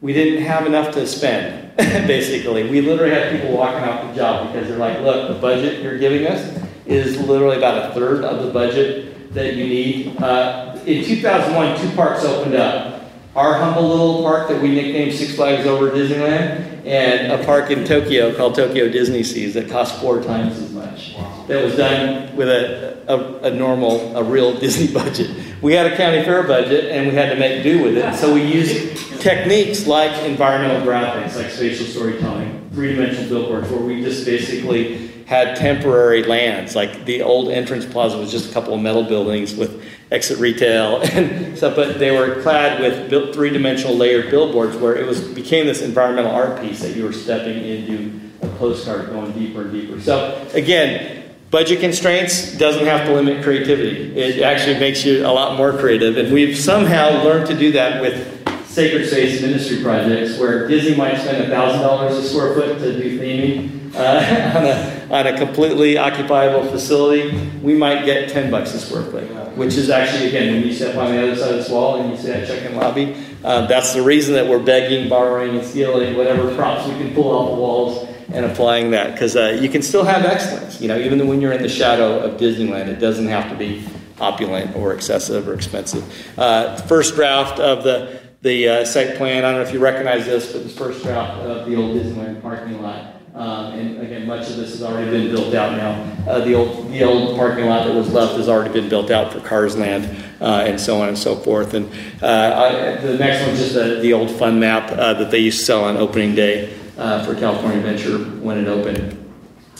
we didn't have enough to spend, basically. We literally had people walking off the job because they're like, look, the budget you're giving us is literally about a third of the budget that you need. Uh, in 2001, two parks opened up. Our humble little park that we nicknamed Six Flags Over Disneyland, and a park in Tokyo called Tokyo Disney Seas that cost four times as much. Wow. That was done with a, a, a, normal, a real Disney budget. We had a county fair budget, and we had to make do with it. So we used techniques like environmental graphics, like spatial storytelling, three-dimensional billboards, where we just basically had temporary lands. Like the old entrance plaza was just a couple of metal buildings with exit retail and stuff, but they were clad with three dimensional layered billboards where it was became this environmental art piece that you were stepping into a postcard going deeper and deeper. So again, budget constraints doesn't have to limit creativity. It actually makes you a lot more creative, and we've somehow learned to do that with sacred space ministry projects where Disney might spend $1,000 a square foot to do theming uh, on, a, on a completely occupiable facility. We might get 10 bucks a square foot, which is actually, again, when you step on the other side of this wall and you see that check-in lobby, uh, that's the reason that we're begging, borrowing, and stealing whatever props we can pull off the walls and applying that because uh, you can still have excellence. You know, even when you're in the shadow of Disneyland, it doesn't have to be opulent or excessive or expensive. Uh, first draft of the the uh, site plan. I don't know if you recognize this, but this first draft of the old Disneyland parking lot. Um, and again, much of this has already been built out now. Uh, the old the old parking lot that was left has already been built out for Cars Land uh, and so on and so forth. And uh, I, the next one is just the, the old fun map uh, that they used to sell on opening day uh, for California Adventure when it opened.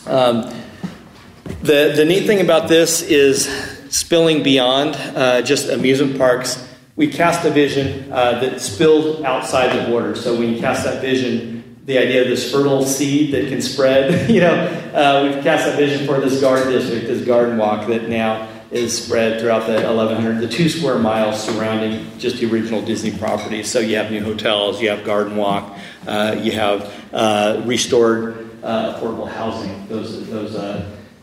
Um, the the neat thing about this is spilling beyond just amusement parks we cast a vision uh, that spilled outside the border. So when you cast that vision, the idea of this fertile seed that can spread, you know, uh, we've cast that vision for this garden district, this garden walk that now is spread throughout the 1100, the two square miles surrounding just the original Disney property. So you have new hotels, you have garden walk, uh, you have uh, restored uh, affordable housing. Those those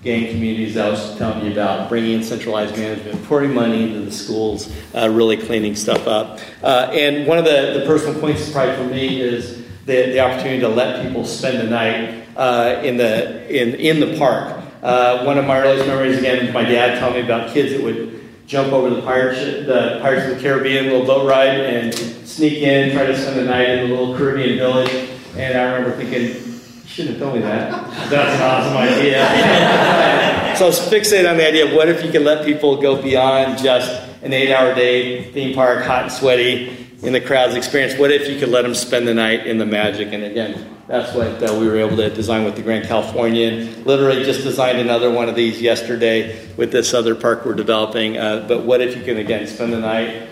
gang communities I was telling you about, bringing in centralized management, pouring money into the schools, uh, really cleaning stuff up. Uh, and one of the, the personal points pride for me is the, the opportunity to let people spend the night uh, in, the, in, in the park. Uh, one of my earliest memories, again, my dad telling me about kids that would jump over the, pirate the Pirates of the Caribbean little boat ride and sneak in, try to spend the night in the little Caribbean village. And I remember thinking, shouldn't have told me that. That's an awesome idea. so I was fixated on the idea of what if you could let people go beyond just an eight hour day theme park, hot and sweaty, in the crowd's experience. What if you could let them spend the night in the magic? And again, that's what uh, we were able to design with the Grand Californian. Literally just designed another one of these yesterday with this other park we're developing. Uh, but what if you can, again, spend the night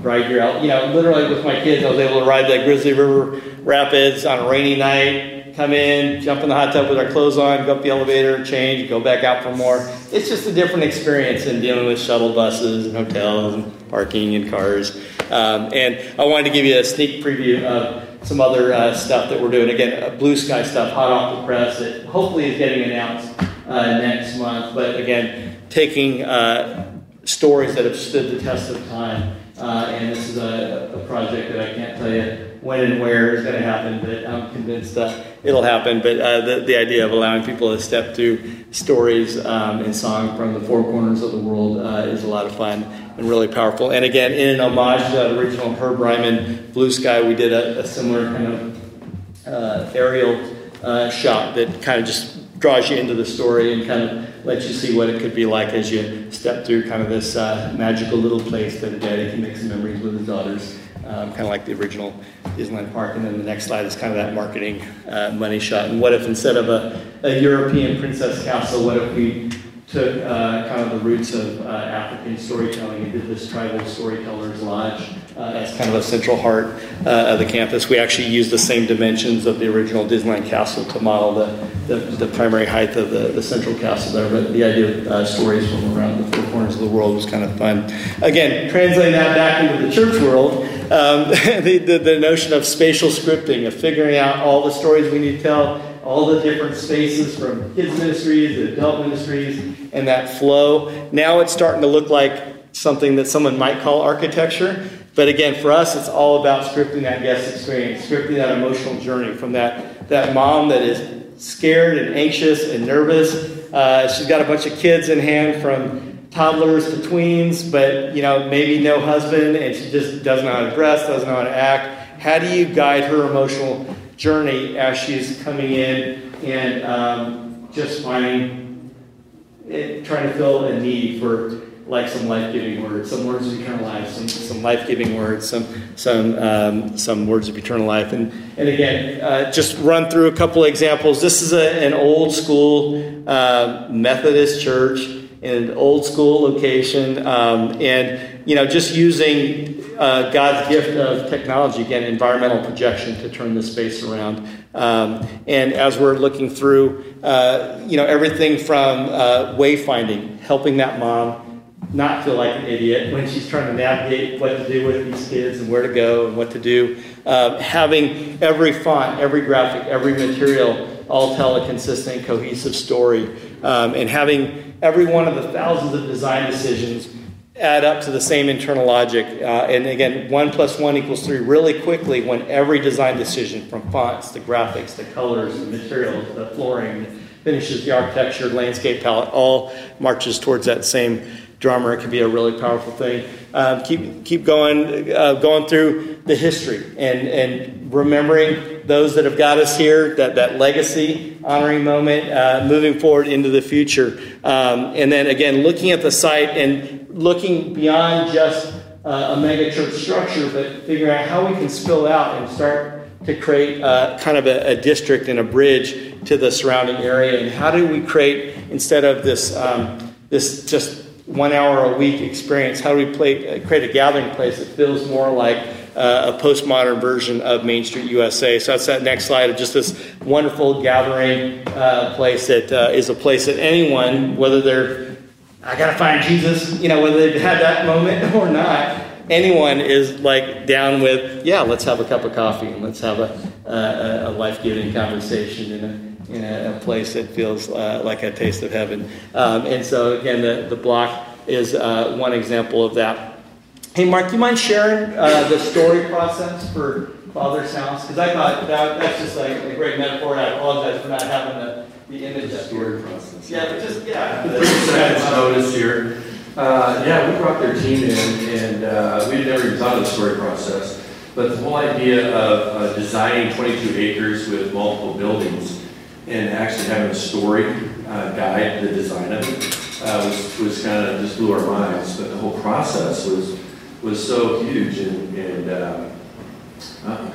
ride your, you know, literally with my kids, I was able to ride the Grizzly River Rapids on a rainy night, come in, jump in the hot tub with our clothes on, go up the elevator, change, go back out for more. It's just a different experience than dealing with shuttle buses and hotels and parking and cars. Um, and I wanted to give you a sneak preview of some other uh, stuff that we're doing. Again, blue sky stuff, hot off the press, that hopefully is getting announced uh, next month. But again, taking uh, stories that have stood the test of time. Uh, and this is a, a, project that I can't tell you when and where is going to happen, but I'm convinced uh, it'll happen. But uh, the, the idea of allowing people to step through stories um, and song from the four corners of the world uh, is a lot of fun and really powerful. And again, in an homage to that original Herb Ryman Blue Sky, we did a, a similar kind of uh, aerial uh, shot that kind of just draws you into the story and kind of lets you see what it could be like as you step through kind of this uh, magical little place that daddy can make some memories with his daughters, um, kind of like the original Disneyland Park. And then the next slide is kind of that marketing uh, money shot. And what if instead of a, a European princess castle, what if we took uh, kind of the roots of uh, African storytelling and did this tribal storytellers lodge uh, as kind of a central heart uh, of the campus. We actually used the same dimensions of the original Disneyland castle to model the, the, the primary height of the, the central castle there. But the idea of uh, stories from around the corners of the world was kind of fun. Again, translating that back into the church world, um, the, the, the notion of spatial scripting, of figuring out all the stories we need to tell all the different spaces from kids ministries to adult ministries and that flow. Now it's starting to look like something that someone might call architecture. But again, for us, it's all about scripting that guest experience, scripting that emotional journey from that, that mom that is scared and anxious and nervous. Uh, she's got a bunch of kids in hand from toddlers to tweens, but you know, maybe no husband, and she just doesn't to dress, doesn't know how to act. How do you guide her emotional journey as she's coming in and um, just finding, it, trying to fill a need for like some life-giving words, some words of eternal life, some, some life-giving words, some some um, some words of eternal life, and and again, uh, just run through a couple examples. This is a, an old school uh, Methodist church in an old school location, um, and you know, just using uh, God's gift of technology, again, environmental projection to turn the space around. Um, and as we're looking through, uh, you know, everything from uh, wayfinding, helping that mom not feel like an idiot when she's trying to navigate what to do with these kids and where to go and what to do. Uh, having every font, every graphic, every material all tell a consistent, cohesive story. Um, and having every one of the thousands of design decisions add up to the same internal logic. Uh, and again, 1 plus 1 equals 3 really quickly when every design decision from fonts to graphics to colors to materials to flooring finishes the architecture, landscape palette, all marches towards that same drummer. It can be a really powerful thing. Um, keep, keep going, uh, going through the history and, and remembering those that have got us here, that, that legacy honoring moment, uh, moving forward into the future. Um, and then again, looking at the site and looking beyond just uh, a mega church structure, but figuring out how we can spill out and start to create uh, kind of a, a, district and a bridge to the surrounding area. And how do we create, instead of this, um, this just one hour a week experience, how do we play, uh, create a gathering place that feels more like uh, a postmodern version of Main Street USA. So that's that next slide of just this wonderful gathering uh, place that uh, is a place that anyone, whether they're I got to find Jesus, you know, whether they've had that moment or not. Anyone is like down with, yeah, let's have a cup of coffee and let's have a, a, a life giving conversation in a, in a, a place that feels uh, like a taste of heaven. Um, and so, again, the, the block is uh, one example of that. Hey, Mark, do you mind sharing uh, the story process for Father's House? Because I thought that, that's just like a great metaphor, and I apologize for not having the the image the story process. Yeah, but just yeah. The percentage notice here. Uh, yeah, we brought their team in, and uh, we had never even thought of the story process. But the whole idea of uh, designing 22 acres with multiple buildings and actually having a story uh, guide the design of it uh, was, was kind of just blew our minds. But the whole process was was so huge and, and uh,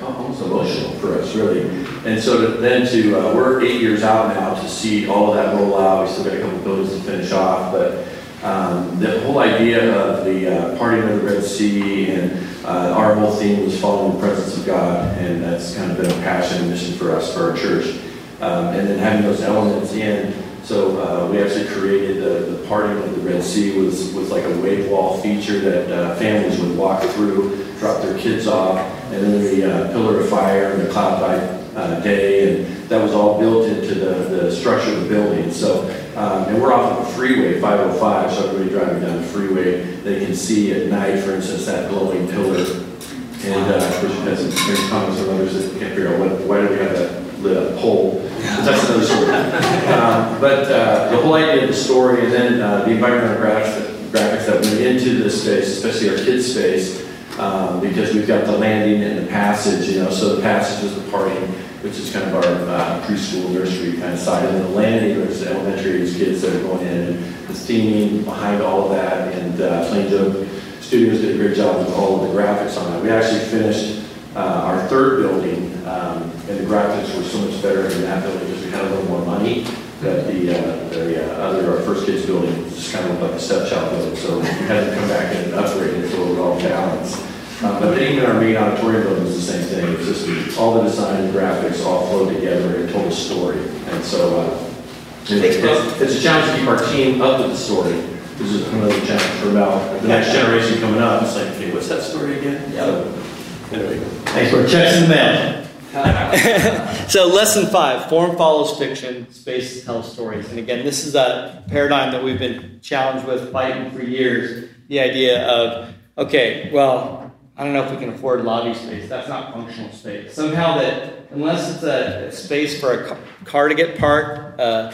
almost emotional for us, really. And so to, then to, uh, we're eight years out now to see all of that roll out. We still got a couple buildings to finish off, but Um, the whole idea of the uh, parting of the Red Sea and uh, our whole theme was following the presence of God, and that's kind of been a passion and mission for us, for our church. Um, and then having those elements in, so uh, we actually created the, the parting of the Red Sea was, was like a wave wall feature that uh, families would walk through, drop their kids off, and then the uh, pillar of fire and the cloud by uh, day, and that was all built into the, the structure of the building. So um, and we're off of a freeway, 505, so everybody driving down the freeway, they can see at night, for instance, that glowing pillar. And uh, of course, you've had some some comments from others that can't figure out what, why do we have that up pole? But That's another story. um, but uh, the whole idea of the story, and then uh, the environmental graphics, graphics that went into this space, especially our kids' space, um, because we've got the landing and the passage, you know, so the passage is the parting which is kind of our uh, preschool nursery kind of side. And then the landing, there's the elementary age kids that are going in, and the theming behind all of that. And uh, Plain Joe Studios did a great job with all of the graphics on that. We actually finished uh, our third building, um, and the graphics were so much better in that building because we had a little more money. That the, uh, the uh, other, our first kids building, just kind of looked like a stepchild building, so we had to come back and upgrade it so it would all balance. Uh, but even our main auditorium building is the same thing. It's just all the design and graphics all flow together and told a story. And so uh, it's, it's, it's, a challenge to keep our team up with the story. This is another challenge for about the next generation coming up. It's like, okay, what's that story again? Yeah. anyway. Thanks for checks in the mail. so lesson five form follows fiction space tells stories and again this is a paradigm that we've been challenged with fighting for years the idea of okay well I don't know if we can afford lobby space. That's not functional space. Somehow that unless it's a, space for a car to get parked, uh,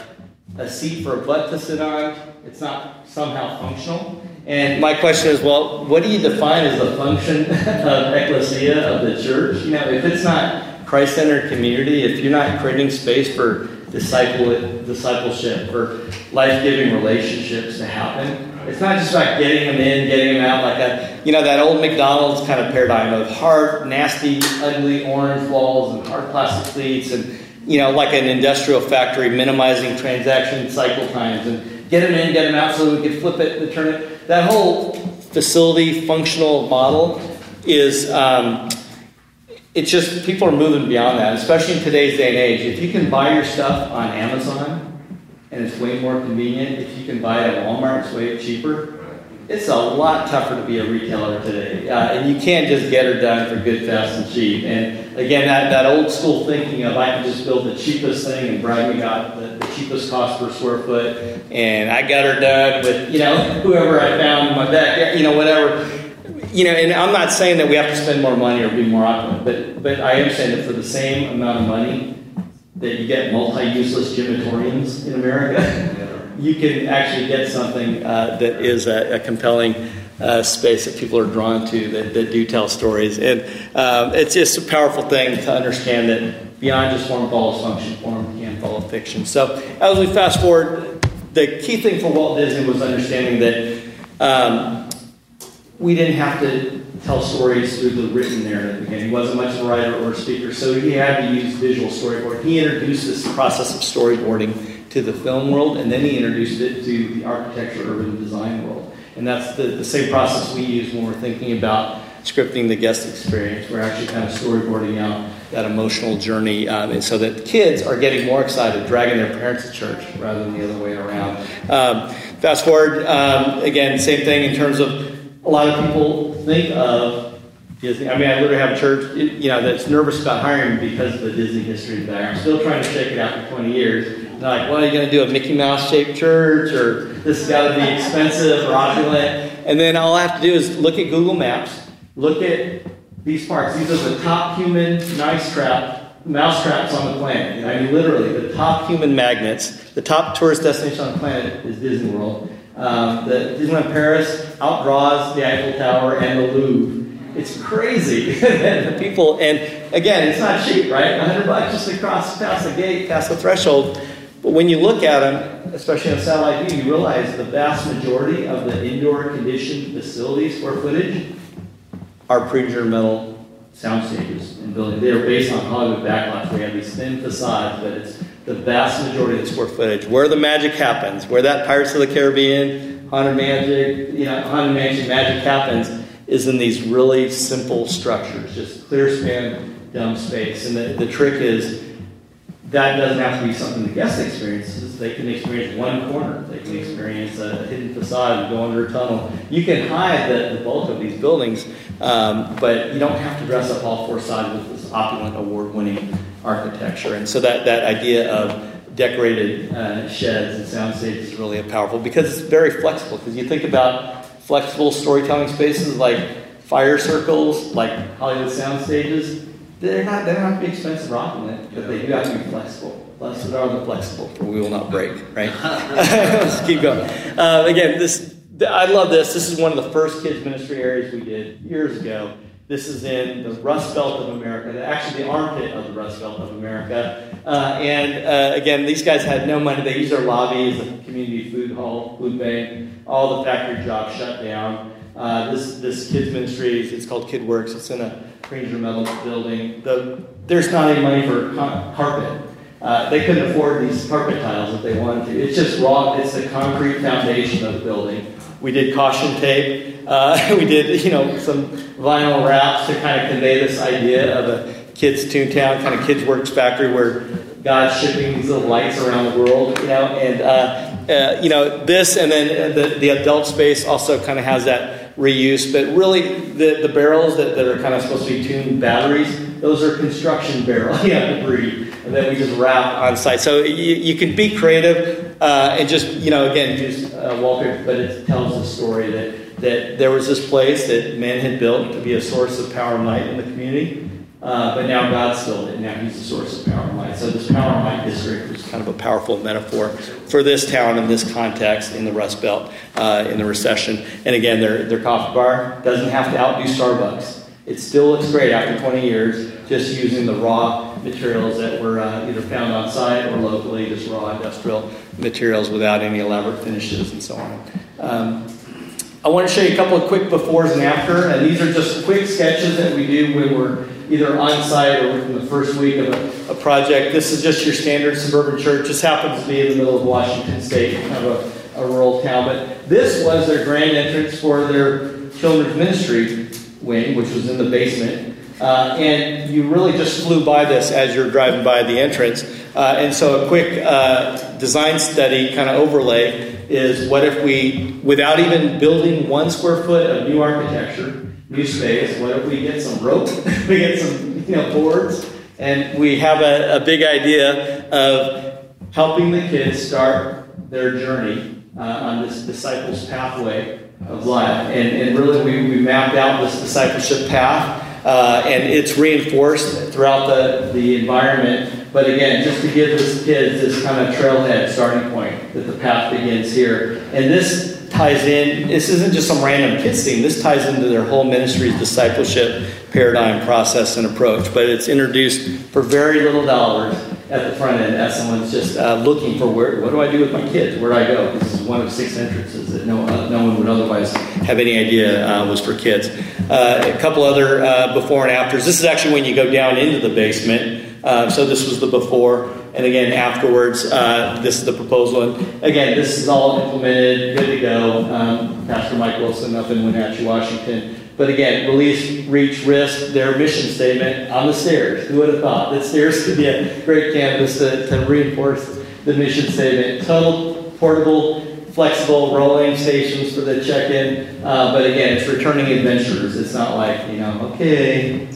a seat for a butt to sit on, it's not somehow functional. And my question is, well, what do you define as the function of ecclesia of the church? You know, if it's not Christ-centered community, if you're not creating space for disciple discipleship or life-giving relationships to happen, it's not just about getting them in, getting them out like a, you know, that old McDonald's kind of paradigm of hard, nasty, ugly orange walls and hard plastic seats and, you know, like an industrial factory minimizing transaction cycle times and get them in, get them out so we can flip it, return it. That whole facility functional model is, um, it's just people are moving beyond that, especially in today's day and age. If you can buy your stuff on Amazon, and it's way more convenient. If you can buy it at Walmart, it's way cheaper. It's a lot tougher to be a retailer today. Uh, and you can't just get her done for good, fast, and cheap. And again, that, that old school thinking of I can just build the cheapest thing and brag we got the, the cheapest cost per square foot, and I got her done with, you know, whoever I found in my back, you know, whatever. You know, and I'm not saying that we have to spend more money or be more opulent, but, but I am saying that for the same amount of money, that you get multi-useless gymatoriums in America, you can actually get something uh, that is a, a compelling uh, space that people are drawn to that, that do tell stories. And um, it's just a powerful thing to understand that beyond just form follows function, form can follow fiction. So as we fast forward, the key thing for Walt Disney was understanding that um, we didn't have to tell stories through the written narrative again. He wasn't much of a writer or a speaker, so he had to use visual storyboard. He introduced this process of storyboarding to the film world, and then he introduced it to the architecture, urban design world. And that's the, the same process we use when we're thinking about scripting the guest experience. We're actually kind of storyboarding out that emotional journey, um, and so that kids are getting more excited, dragging their parents to church rather than the other way around. Um, fast forward, um, again, same thing in terms of a lot of people think of Disney. I mean, I literally have a church, you know, that's nervous about hiring because of the Disney history back. I'm still trying to shake it out for 20 years. They're like, well, are you going to do a Mickey Mouse shaped church, or this has got to be expensive or opulent? And then all I have to do is look at Google Maps, look at these parks. These are the top human nice trap, mouse traps on the planet. I mean, literally, the top human magnets, the top tourist destination on the planet is Disney World. Um, the Disneyland Paris outdraws the Eiffel Tower and the Louvre. It's crazy. the people, and again, it's not cheap, right? 100 bucks just to cross past the gate, past the threshold. But when you look at them, especially on satellite view, you realize the vast majority of the indoor conditioned facilities square footage are pre metal sound stages and buildings. They are based on Hollywood backlots. We have these thin facades, but it's the vast majority of the square footage. Where the magic happens, where that Pirates of the Caribbean haunted magic, you know, haunted mansion magic happens is in these really simple structures, just clear span, dumb space. And the, the trick is that doesn't have to be something the guest experiences. They can experience one corner. They can experience a hidden facade and go under a tunnel. You can hide the, the bulk of these buildings, um, but you don't have to dress up all four sides with this opulent, award-winning architecture. And so that, that idea of decorated uh, sheds and sound stages is really powerful because it's very flexible. Because you think about flexible storytelling spaces like fire circles, like Hollywood sound stages, they're not, they don't have to be expensive or opulent, but they do have to be flexible. Blessed are the flexible, for we will not break, right? Let's keep going. Uh, again, this I love this. This is one of the first kids ministry areas we did years ago. This is in the Rust Belt of America, actually the armpit of the Rust Belt of America. Uh, and uh, again, these guys had no money. They used their lobby as a community food hall, food bank. All the factory jobs shut down. Uh, this this kids ministry, it's called Kid Works. It's in a Ranger Metal building. The, there's not any money for carpet. Uh, they couldn't afford these carpet tiles if they wanted to. It's just raw. It's the concrete foundation of the building. We did caution tape. Uh, we did, you know, some vinyl wraps to kind of convey this idea of a kids' Toontown, kind of kids' works factory where God's shipping these little lights around the world, you know. And uh, uh, you know this, and then the, the adult space also kind of has that reuse, but really the, the barrels that, that are kind of supposed to be tuned batteries, those are construction barrels, yeah, debris that we just wrap on site. So you, you can be creative uh, and just, you know, again, use uh, wallpaper, but it tells the story that, that there was this place that men had built to be a source of power and light in the community. Uh, but now God's filled it, and now He's the source of power and light. So this power and light district is kind of a powerful metaphor for this town in this context in the Rust Belt uh, in the recession. And again, their, their coffee bar doesn't have to outdo Starbucks. It still looks great after 20 years, just using the raw materials that were uh, either found on site or locally, just raw industrial materials without any elaborate finishes and so on. Um, I want to show you a couple of quick befores and after, and these are just quick sketches that we do when we're either on site or within the first week of a, a, project. This is just your standard suburban church. This happens to be in the middle of Washington State, kind of a, a rural town. But this was their grand entrance for their children's ministry wing, which was in the basement. Uh, and you really just flew by this as you're driving by the entrance. Uh, and so, a quick uh, design study kind of overlay is what if we, without even building one square foot of new architecture, new space. What if we get some rope? we get some you know boards, and we have a, a big idea of helping the kids start their journey uh, on this disciples pathway of life. And, and really, we, we mapped out this discipleship path. Uh, and it's reinforced throughout the, the environment. But again, just to give this kids this kind of trailhead starting point that the path begins here. And this ties in, this isn't just some random kids thing, this ties into their whole ministry's discipleship paradigm, process, and approach. But it's introduced for very little dollars at the front end as someone's just uh, looking for where, what do I do with my kids? Where do I go? This is one of six entrances that no, uh, no one would otherwise have any idea uh, was for kids. Uh, a couple other uh, before and afters. This is actually when you go down into the basement. Uh, so this was the before. And again, afterwards, uh, this is the proposal. And again, this is all implemented, good to go. Um, Pastor Mike Wilson up in Wenatchee, Washington. But again, release, reach, risk, their mission statement on the stairs. Who would have thought that stairs could be a great canvas to, to reinforce the mission statement? Total, portable, flexible rolling stations for the check-in. Uh, but again, it's returning adventurers. It's not like, you know, okay,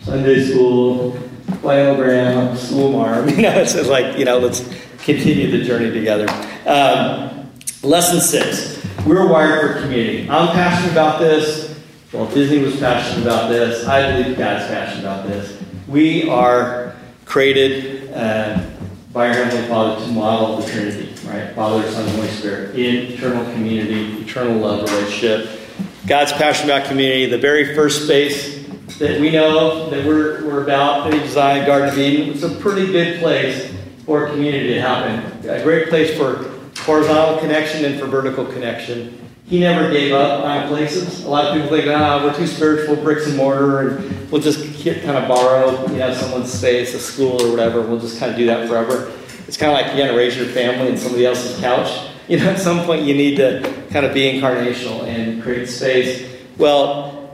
Sunday school, planogram, school. You know, it's like, you know, let's continue the journey together. Um, lesson six. We're wired for community. I'm passionate about this. Well, Disney was passionate about this. I believe God's passionate about this. We are created uh, by our Heavenly Father to model the Trinity, right? Father, Son, Holy Spirit in eternal community, eternal love relationship. God's passionate about community. The very first space that we know that we're, we're about, City Design, Garden of Eden. It's a pretty good place for a community to happen. A great place for horizontal connection and for vertical connection. He never gave up on places. A lot of people think, ah, we're too spiritual, bricks and mortar, and we'll just kind of borrow, you know, someone's space, a school or whatever. We'll just kind of do that forever. It's kind of like you got to raise your family in somebody else's couch. you know, at some point you need to kind of be incarnational and create space. Well,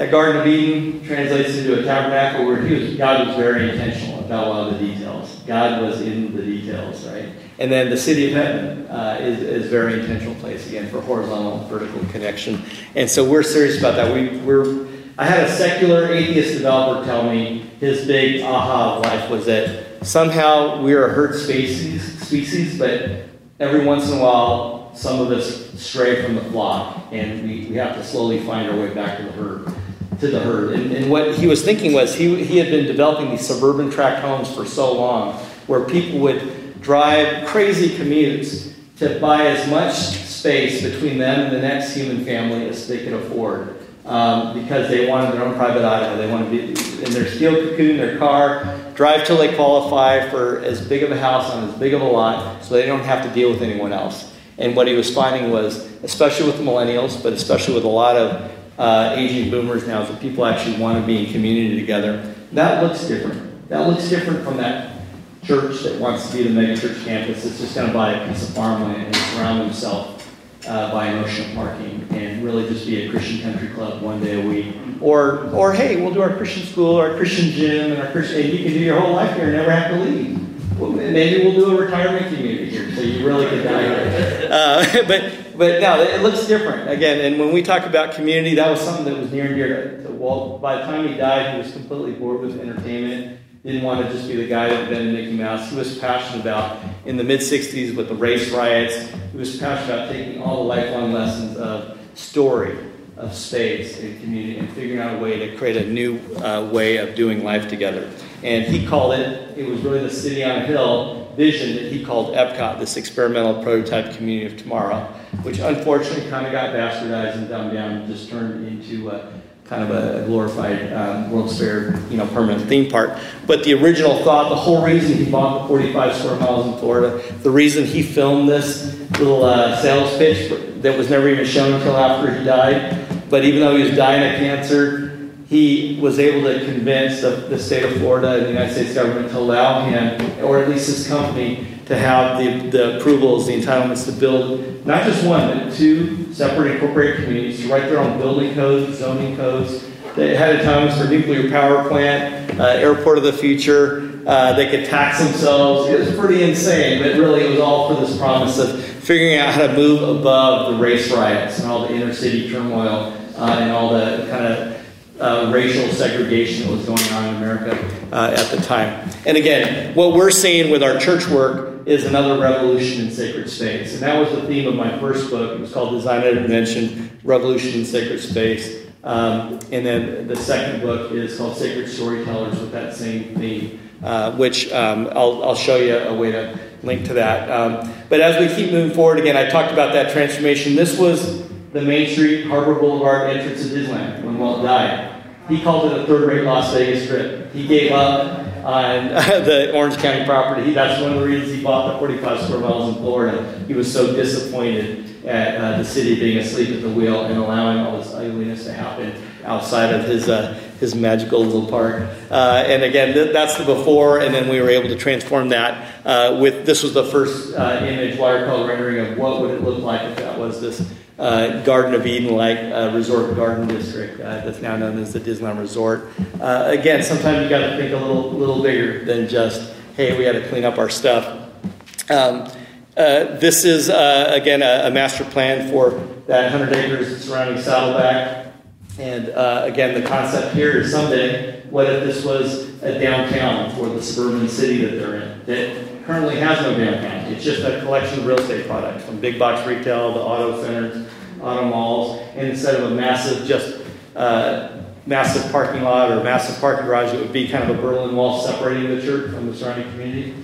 that Garden of Eden translates into a tabernacle where he was, God was very intentional about a lot of the details. God was in the details, right? And then the city of heaven uh, is, is a very intentional place again for horizontal and vertical connection. And so we're serious about that. We, we're I had a secular atheist developer tell me his big aha of life was that somehow we're a herd species, species, but every once in a while some of us stray from the flock, and we, we have to slowly find our way back to the herd. To the herd. And, and what he was thinking was he, he had been developing these suburban tract homes for so long where people would drive crazy commutes to buy as much space between them and the next human family as they could afford um, because they wanted their own private island. They wanted to be in their steel cocoon, their car, drive till they qualify for as big of a house on as big of a lot so they don't have to deal with anyone else. And what he was finding was, especially with the millennials, but especially with a lot of uh, aging boomers now, is that people actually want to be in community together. That looks different. That looks different from that church that wants to be the megachurch campus that's just going to buy a piece of farmland and surround themselves uh, by an ocean parking and really just be a Christian country club one day a week. Or, or hey, we'll do our Christian school, our Christian gym, and our Christian, and you can do your whole life here and never have to leave. Well, maybe we'll do a retirement community here, so you really can die here. Uh, but, but no, it looks different. Again, and when we talk about community, that was something that was near and dear to, to Walt. By the time he died, he was completely bored with entertainment didn't want to just be the guy that invented Mickey Mouse. He was passionate about, in the mid 60s with the race riots, he was passionate about taking all the lifelong lessons of story, of space, and community, and figuring out a way to create a new uh, way of doing life together. And he called it, it was really the city on a hill vision that he called Epcot, this experimental prototype community of tomorrow, which unfortunately kind of got bastardized and dumbed down and just turned into a kind of a glorified um, World's Fair, you know, permanent theme park. But the original thought, the whole reason he bought the 45 square miles in Florida, the reason he filmed this little uh, sales pitch that was never even shown until after he died, but even though he was dying of cancer, he was able to convince the, the state of Florida and the United States government to allow him, or at least his company, to have the, the approvals, the entitlements to build not just one, but two separate incorporated communities to write their own building codes, zoning codes. They had entitlements for nuclear power plant, uh, airport of the future. Uh, they could tax themselves. It was pretty insane, but really it was all for this promise of figuring out how to move above the race riots and all the inner city turmoil uh, and all the kind of uh, racial segregation that was going on in America uh, at the time. And again, what we're seeing with our church work is another revolution in sacred space. And that was the theme of my first book. It was called Design Intervention Revolution in Sacred Space. Um, and then the second book is called Sacred Storytellers with that same theme, uh, which um, I'll, I'll, show you a way to link to that. Um, but as we keep moving forward, again, I talked about that transformation. This was the Main Street Harbor Boulevard entrance of Disneyland when Walt died. He called it a third rate Las Vegas strip. He gave up on the Orange County property. That's one of the reasons he bought the 45 square miles in Florida. He was so disappointed at uh, the city being asleep at the wheel and allowing all this ugliness to happen outside of his uh, his magical little park. Uh, and again, th- that's the before, and then we were able to transform that uh, with this was the first uh, image watercolor rendering of what would it look like if that was this uh, Garden of Eden like uh, resort garden district uh, that's now known as the Disneyland Resort. Uh, again, sometimes you got to think a little, little bigger than just, hey, we got to clean up our stuff. Um, uh, this is, again, a, a, master plan for that 100 acres surrounding Saddleback. And again, the concept here is someday, what if this was a downtown for the suburban city that they're in? That currently has no downtown. It's just a collection of real estate products from big box retail, to auto centers, auto malls, and instead of a massive, just uh, massive parking lot or massive parking garage, it would be kind of a Berlin Wall separating the church from the surrounding community.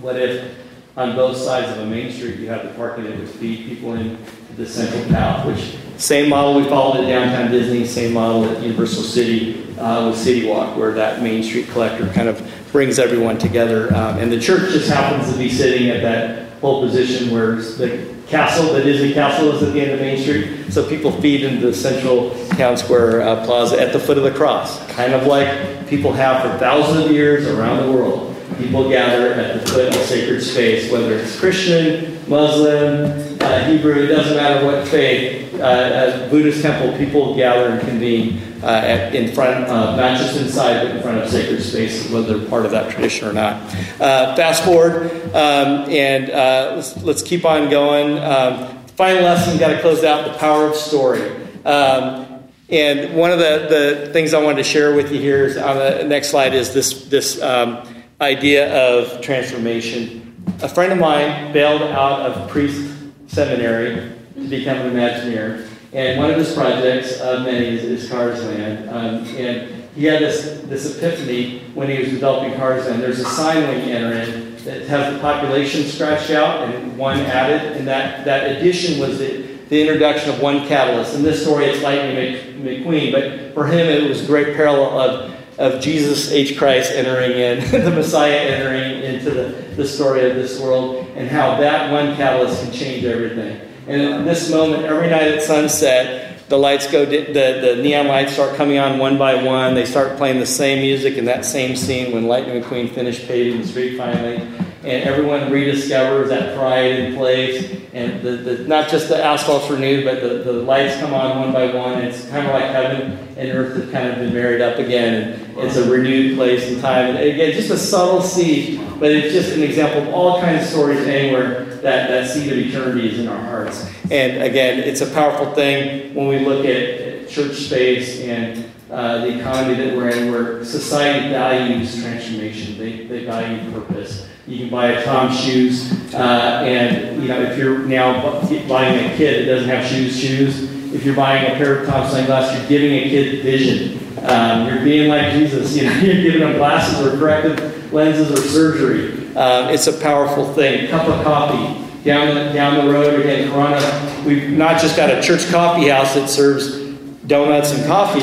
What if on both sides of a main street you have the parking that would feed people in the central path, which same model we followed at downtown Disney, same model at Universal City uh, with City Walk, where that Main Street collector kind of brings everyone together. Um, and the church just happens to be sitting at that pole position where the castle, the Disney castle is at the end of Main Street. So people feed into the central town square uh, plaza at the foot of the cross, kind of like people have for thousands of years around the world. People gather at the foot of sacred space, whether it's Christian, Muslim, uh, Hebrew, it doesn't matter what faith, uh, at Buddhist temple, people gather and convene uh, at, in front of, not just inside, but in front of sacred spaces, whether they're part of that tradition or not. Uh, fast forward, um, and uh, let's, let's, keep on going. Um, final lesson, got to close out the power of story. Um, and one of the, the things I wanted to share with you here is on the next slide is this, this um, idea of transformation. A friend of mine bailed out of priest seminary to become an Imagineer. And one of his projects, of many, is, is Cars Land. Um, and he had this, this epiphany when he was developing Cars Land. There's a sign when you enter in that has the population scratched out and one added. And that, that addition was the, the introduction of one catalyst. In this story, it's Lightning McQueen. But for him, it was a great parallel of of Jesus H. Christ entering in, the Messiah entering into the, the story of this world, and how that one catalyst can change everything. And in this moment, every night at sunset, the lights go, the, the neon lights start coming on one by one. They start playing the same music in that same scene when Lightning McQueen finished paving the street finally. And everyone rediscovers that pride in place. And the, the, not just the asphalt's renewed, but the, the lights come on one by one. It's kind of like heaven and earth have kind of been married up again. And it's a renewed place and time. And again, just a subtle seed, but it's just an example of all kinds of stories anywhere that, that seed of eternity is in our hearts. And again, it's a powerful thing when we look at church space and uh, the economy that we're in, where society values transformation. They, they value purpose. You can buy a Tom shoes, uh, and you know if you're now buying a kid that doesn't have shoes, shoes. If you're buying a pair of Tom sunglasses, you're giving a kid vision. Um, you're being like Jesus. You know, you're giving them glasses or corrective lenses or surgery. Uh, it's a powerful thing. A Cup of coffee down the, down the road again. Corona. We've not just got a church coffee house that serves donuts and coffee.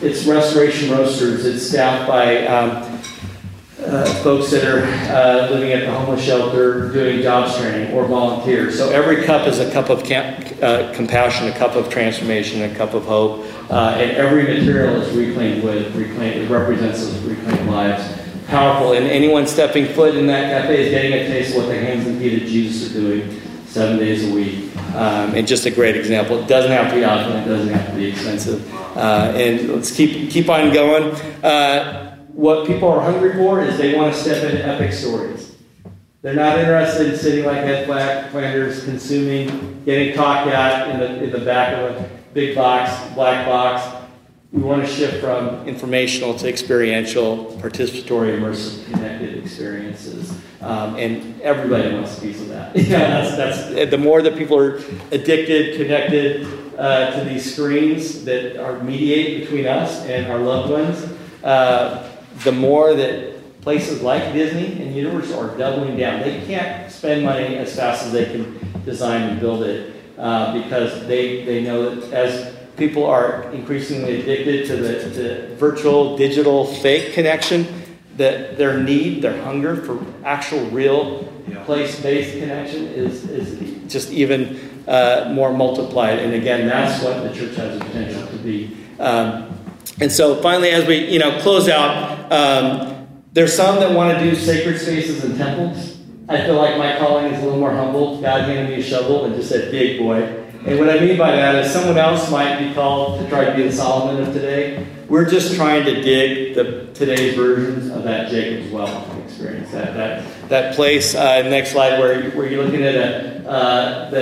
It's Restoration Roasters. It's staffed by um, uh, folks that are uh, living at the homeless shelter doing jobs training or volunteers. So every cup is a cup of camp, uh, compassion, a cup of transformation, a cup of hope, uh, and every material is reclaimed with reclaimed. It represents those reclaimed lives. Powerful, and anyone stepping foot in that cafe is getting a taste of what the hands and feet of Jesus are doing seven days a week. Um, and just a great example. It doesn't have to be often. It doesn't have to be expensive. Uh, and let's keep keep on going. What people are hungry for is they want to step into epic stories. They're not interested in sitting like Ed Black Flanders, consuming, getting talked at in the, in the back of a big box, black box. We want to shift from informational to experiential, participatory, immersive, connected experiences. Um, and everybody wants a piece of that. yeah, that's, that's, the more that people are addicted, connected uh, to these screens that are mediate between us and our loved ones, uh, the more that places like Disney and Universal are doubling down. They can't spend money as fast as they can design and build it uh, because they, they know that as people are increasingly addicted to the, the virtual, digital, fake connection, that their need, their hunger for actual, real, yeah. place-based connection is, is just even uh, more multiplied. And again, that's what the church has the potential to be. Um, and so finally, as we you know close out, um, there's some that want to do sacred spaces and temples. I feel like my calling is a little more humble. God handed me a shovel and just said, "Dig, boy." And what I mean by that is someone else might be called to try to be the Solomon of today. We're just trying to dig the today's versions of that Jacob's well experience. That that that place. Uh, next slide, where where you're looking at a, uh, the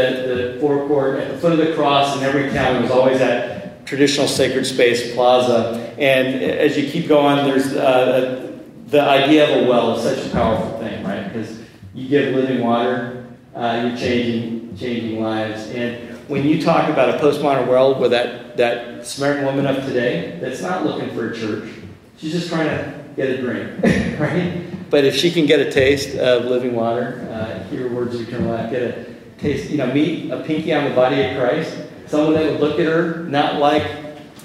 the forecourt at the foot of the cross in every town. There's always that traditional sacred space plaza. And as you keep going, there's uh, the idea of a well is such a powerful thing, right? Because you give living water, uh, you're changing changing lives. And when you talk about a postmodern world where that, that Samaritan woman of today that's not looking for a church, she's just trying to get a drink, right? But if she can get a taste of living water, uh, hear words of eternal life, get a taste, you know, meet a pinky on the body of Christ, Someone that would look at her not like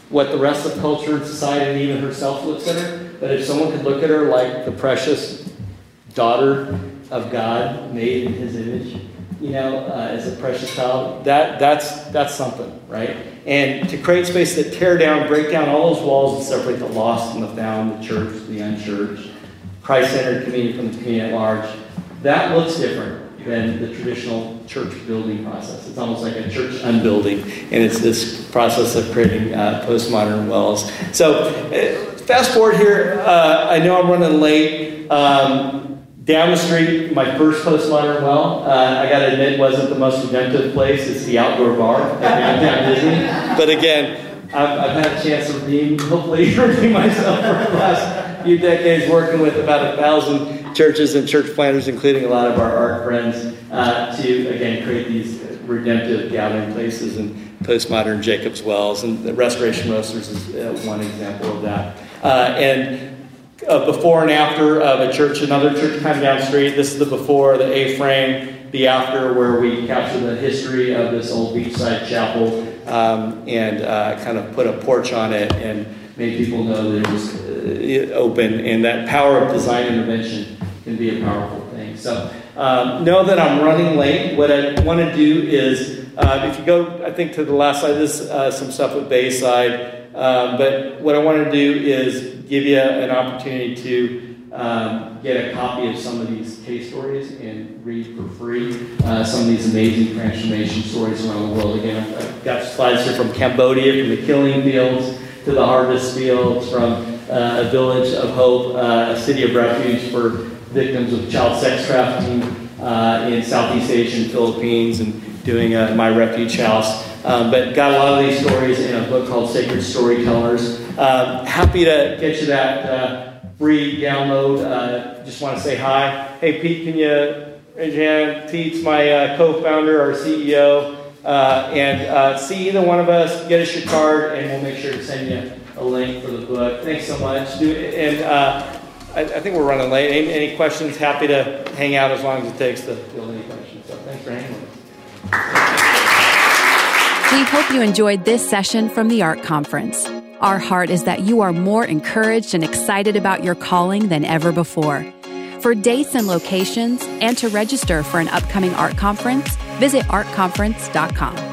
what the rest of culture and society and even herself looks at her, but if someone could look at her like the precious daughter of God made in his image, you know, uh, as a precious child, that, that's, that's something, right? And to create space that tear down, break down all those walls and separate the lost and the found, the church, the unchurched, Christ centered community from the community at large, that looks different than the traditional church building process. It's almost like a church unbuilding, and it's this process of creating uh, postmodern wells. So, uh, fast forward here, uh, I know I'm running late. Um, down the street, my first postmodern well, uh, I got to admit, wasn't the most redemptive place. It's the outdoor bar at downtown Disney. But again, I've, I've, had a chance to redeem, hopefully, redeem myself for the last few decades working with about a thousand churches and church planters, including a lot of our ARC friends, uh, to again create these redemptive gathering places and postmodern Jacob's Wells. And the Restoration Roasters is uh, one example of that. Uh, and uh, before and after of a church, another church kind of down the street. This is the before, the A frame, the after, where we capture the history of this old beachside chapel um, and uh, kind of put a porch on it and made people know that it was uh, open. And that power of design intervention can be a powerful thing. So um, know that I'm running late. What I want to do is, uh, if you go, I think to the last slide, this uh, some stuff with Bayside. Um, but what I want to do is give you an opportunity to um, get a copy of some of these case stories and read for free uh, some of these amazing transformation stories around the world. Again, I've got slides here from Cambodia, from the killing fields to the harvest fields, from uh, a village of hope, uh, a city of refuge for victims of child sex trafficking uh, in Southeast Asia and Philippines, and doing a My Refuge House. Um, but got a lot of these stories in a book called Sacred Storytellers. Um, happy to get you that uh, free download. Uh, just want to say hi. Hey, Pete, can you raise your hand? Pete's my uh, co founder, our CEO. Uh, and uh, see either one of us, get us your card, and we'll make sure to send you a link for the book. Thanks so much. And uh, I, I, think we're running late. Any, any, questions? Happy to hang out as long as it takes to field any questions. So thanks for hanging. We hope you enjoyed this session from the ARC Conference. Our heart is that you are more encouraged and excited about your calling than ever before. For dates and locations and to register for an upcoming ARC Conference, visit arcconference.com.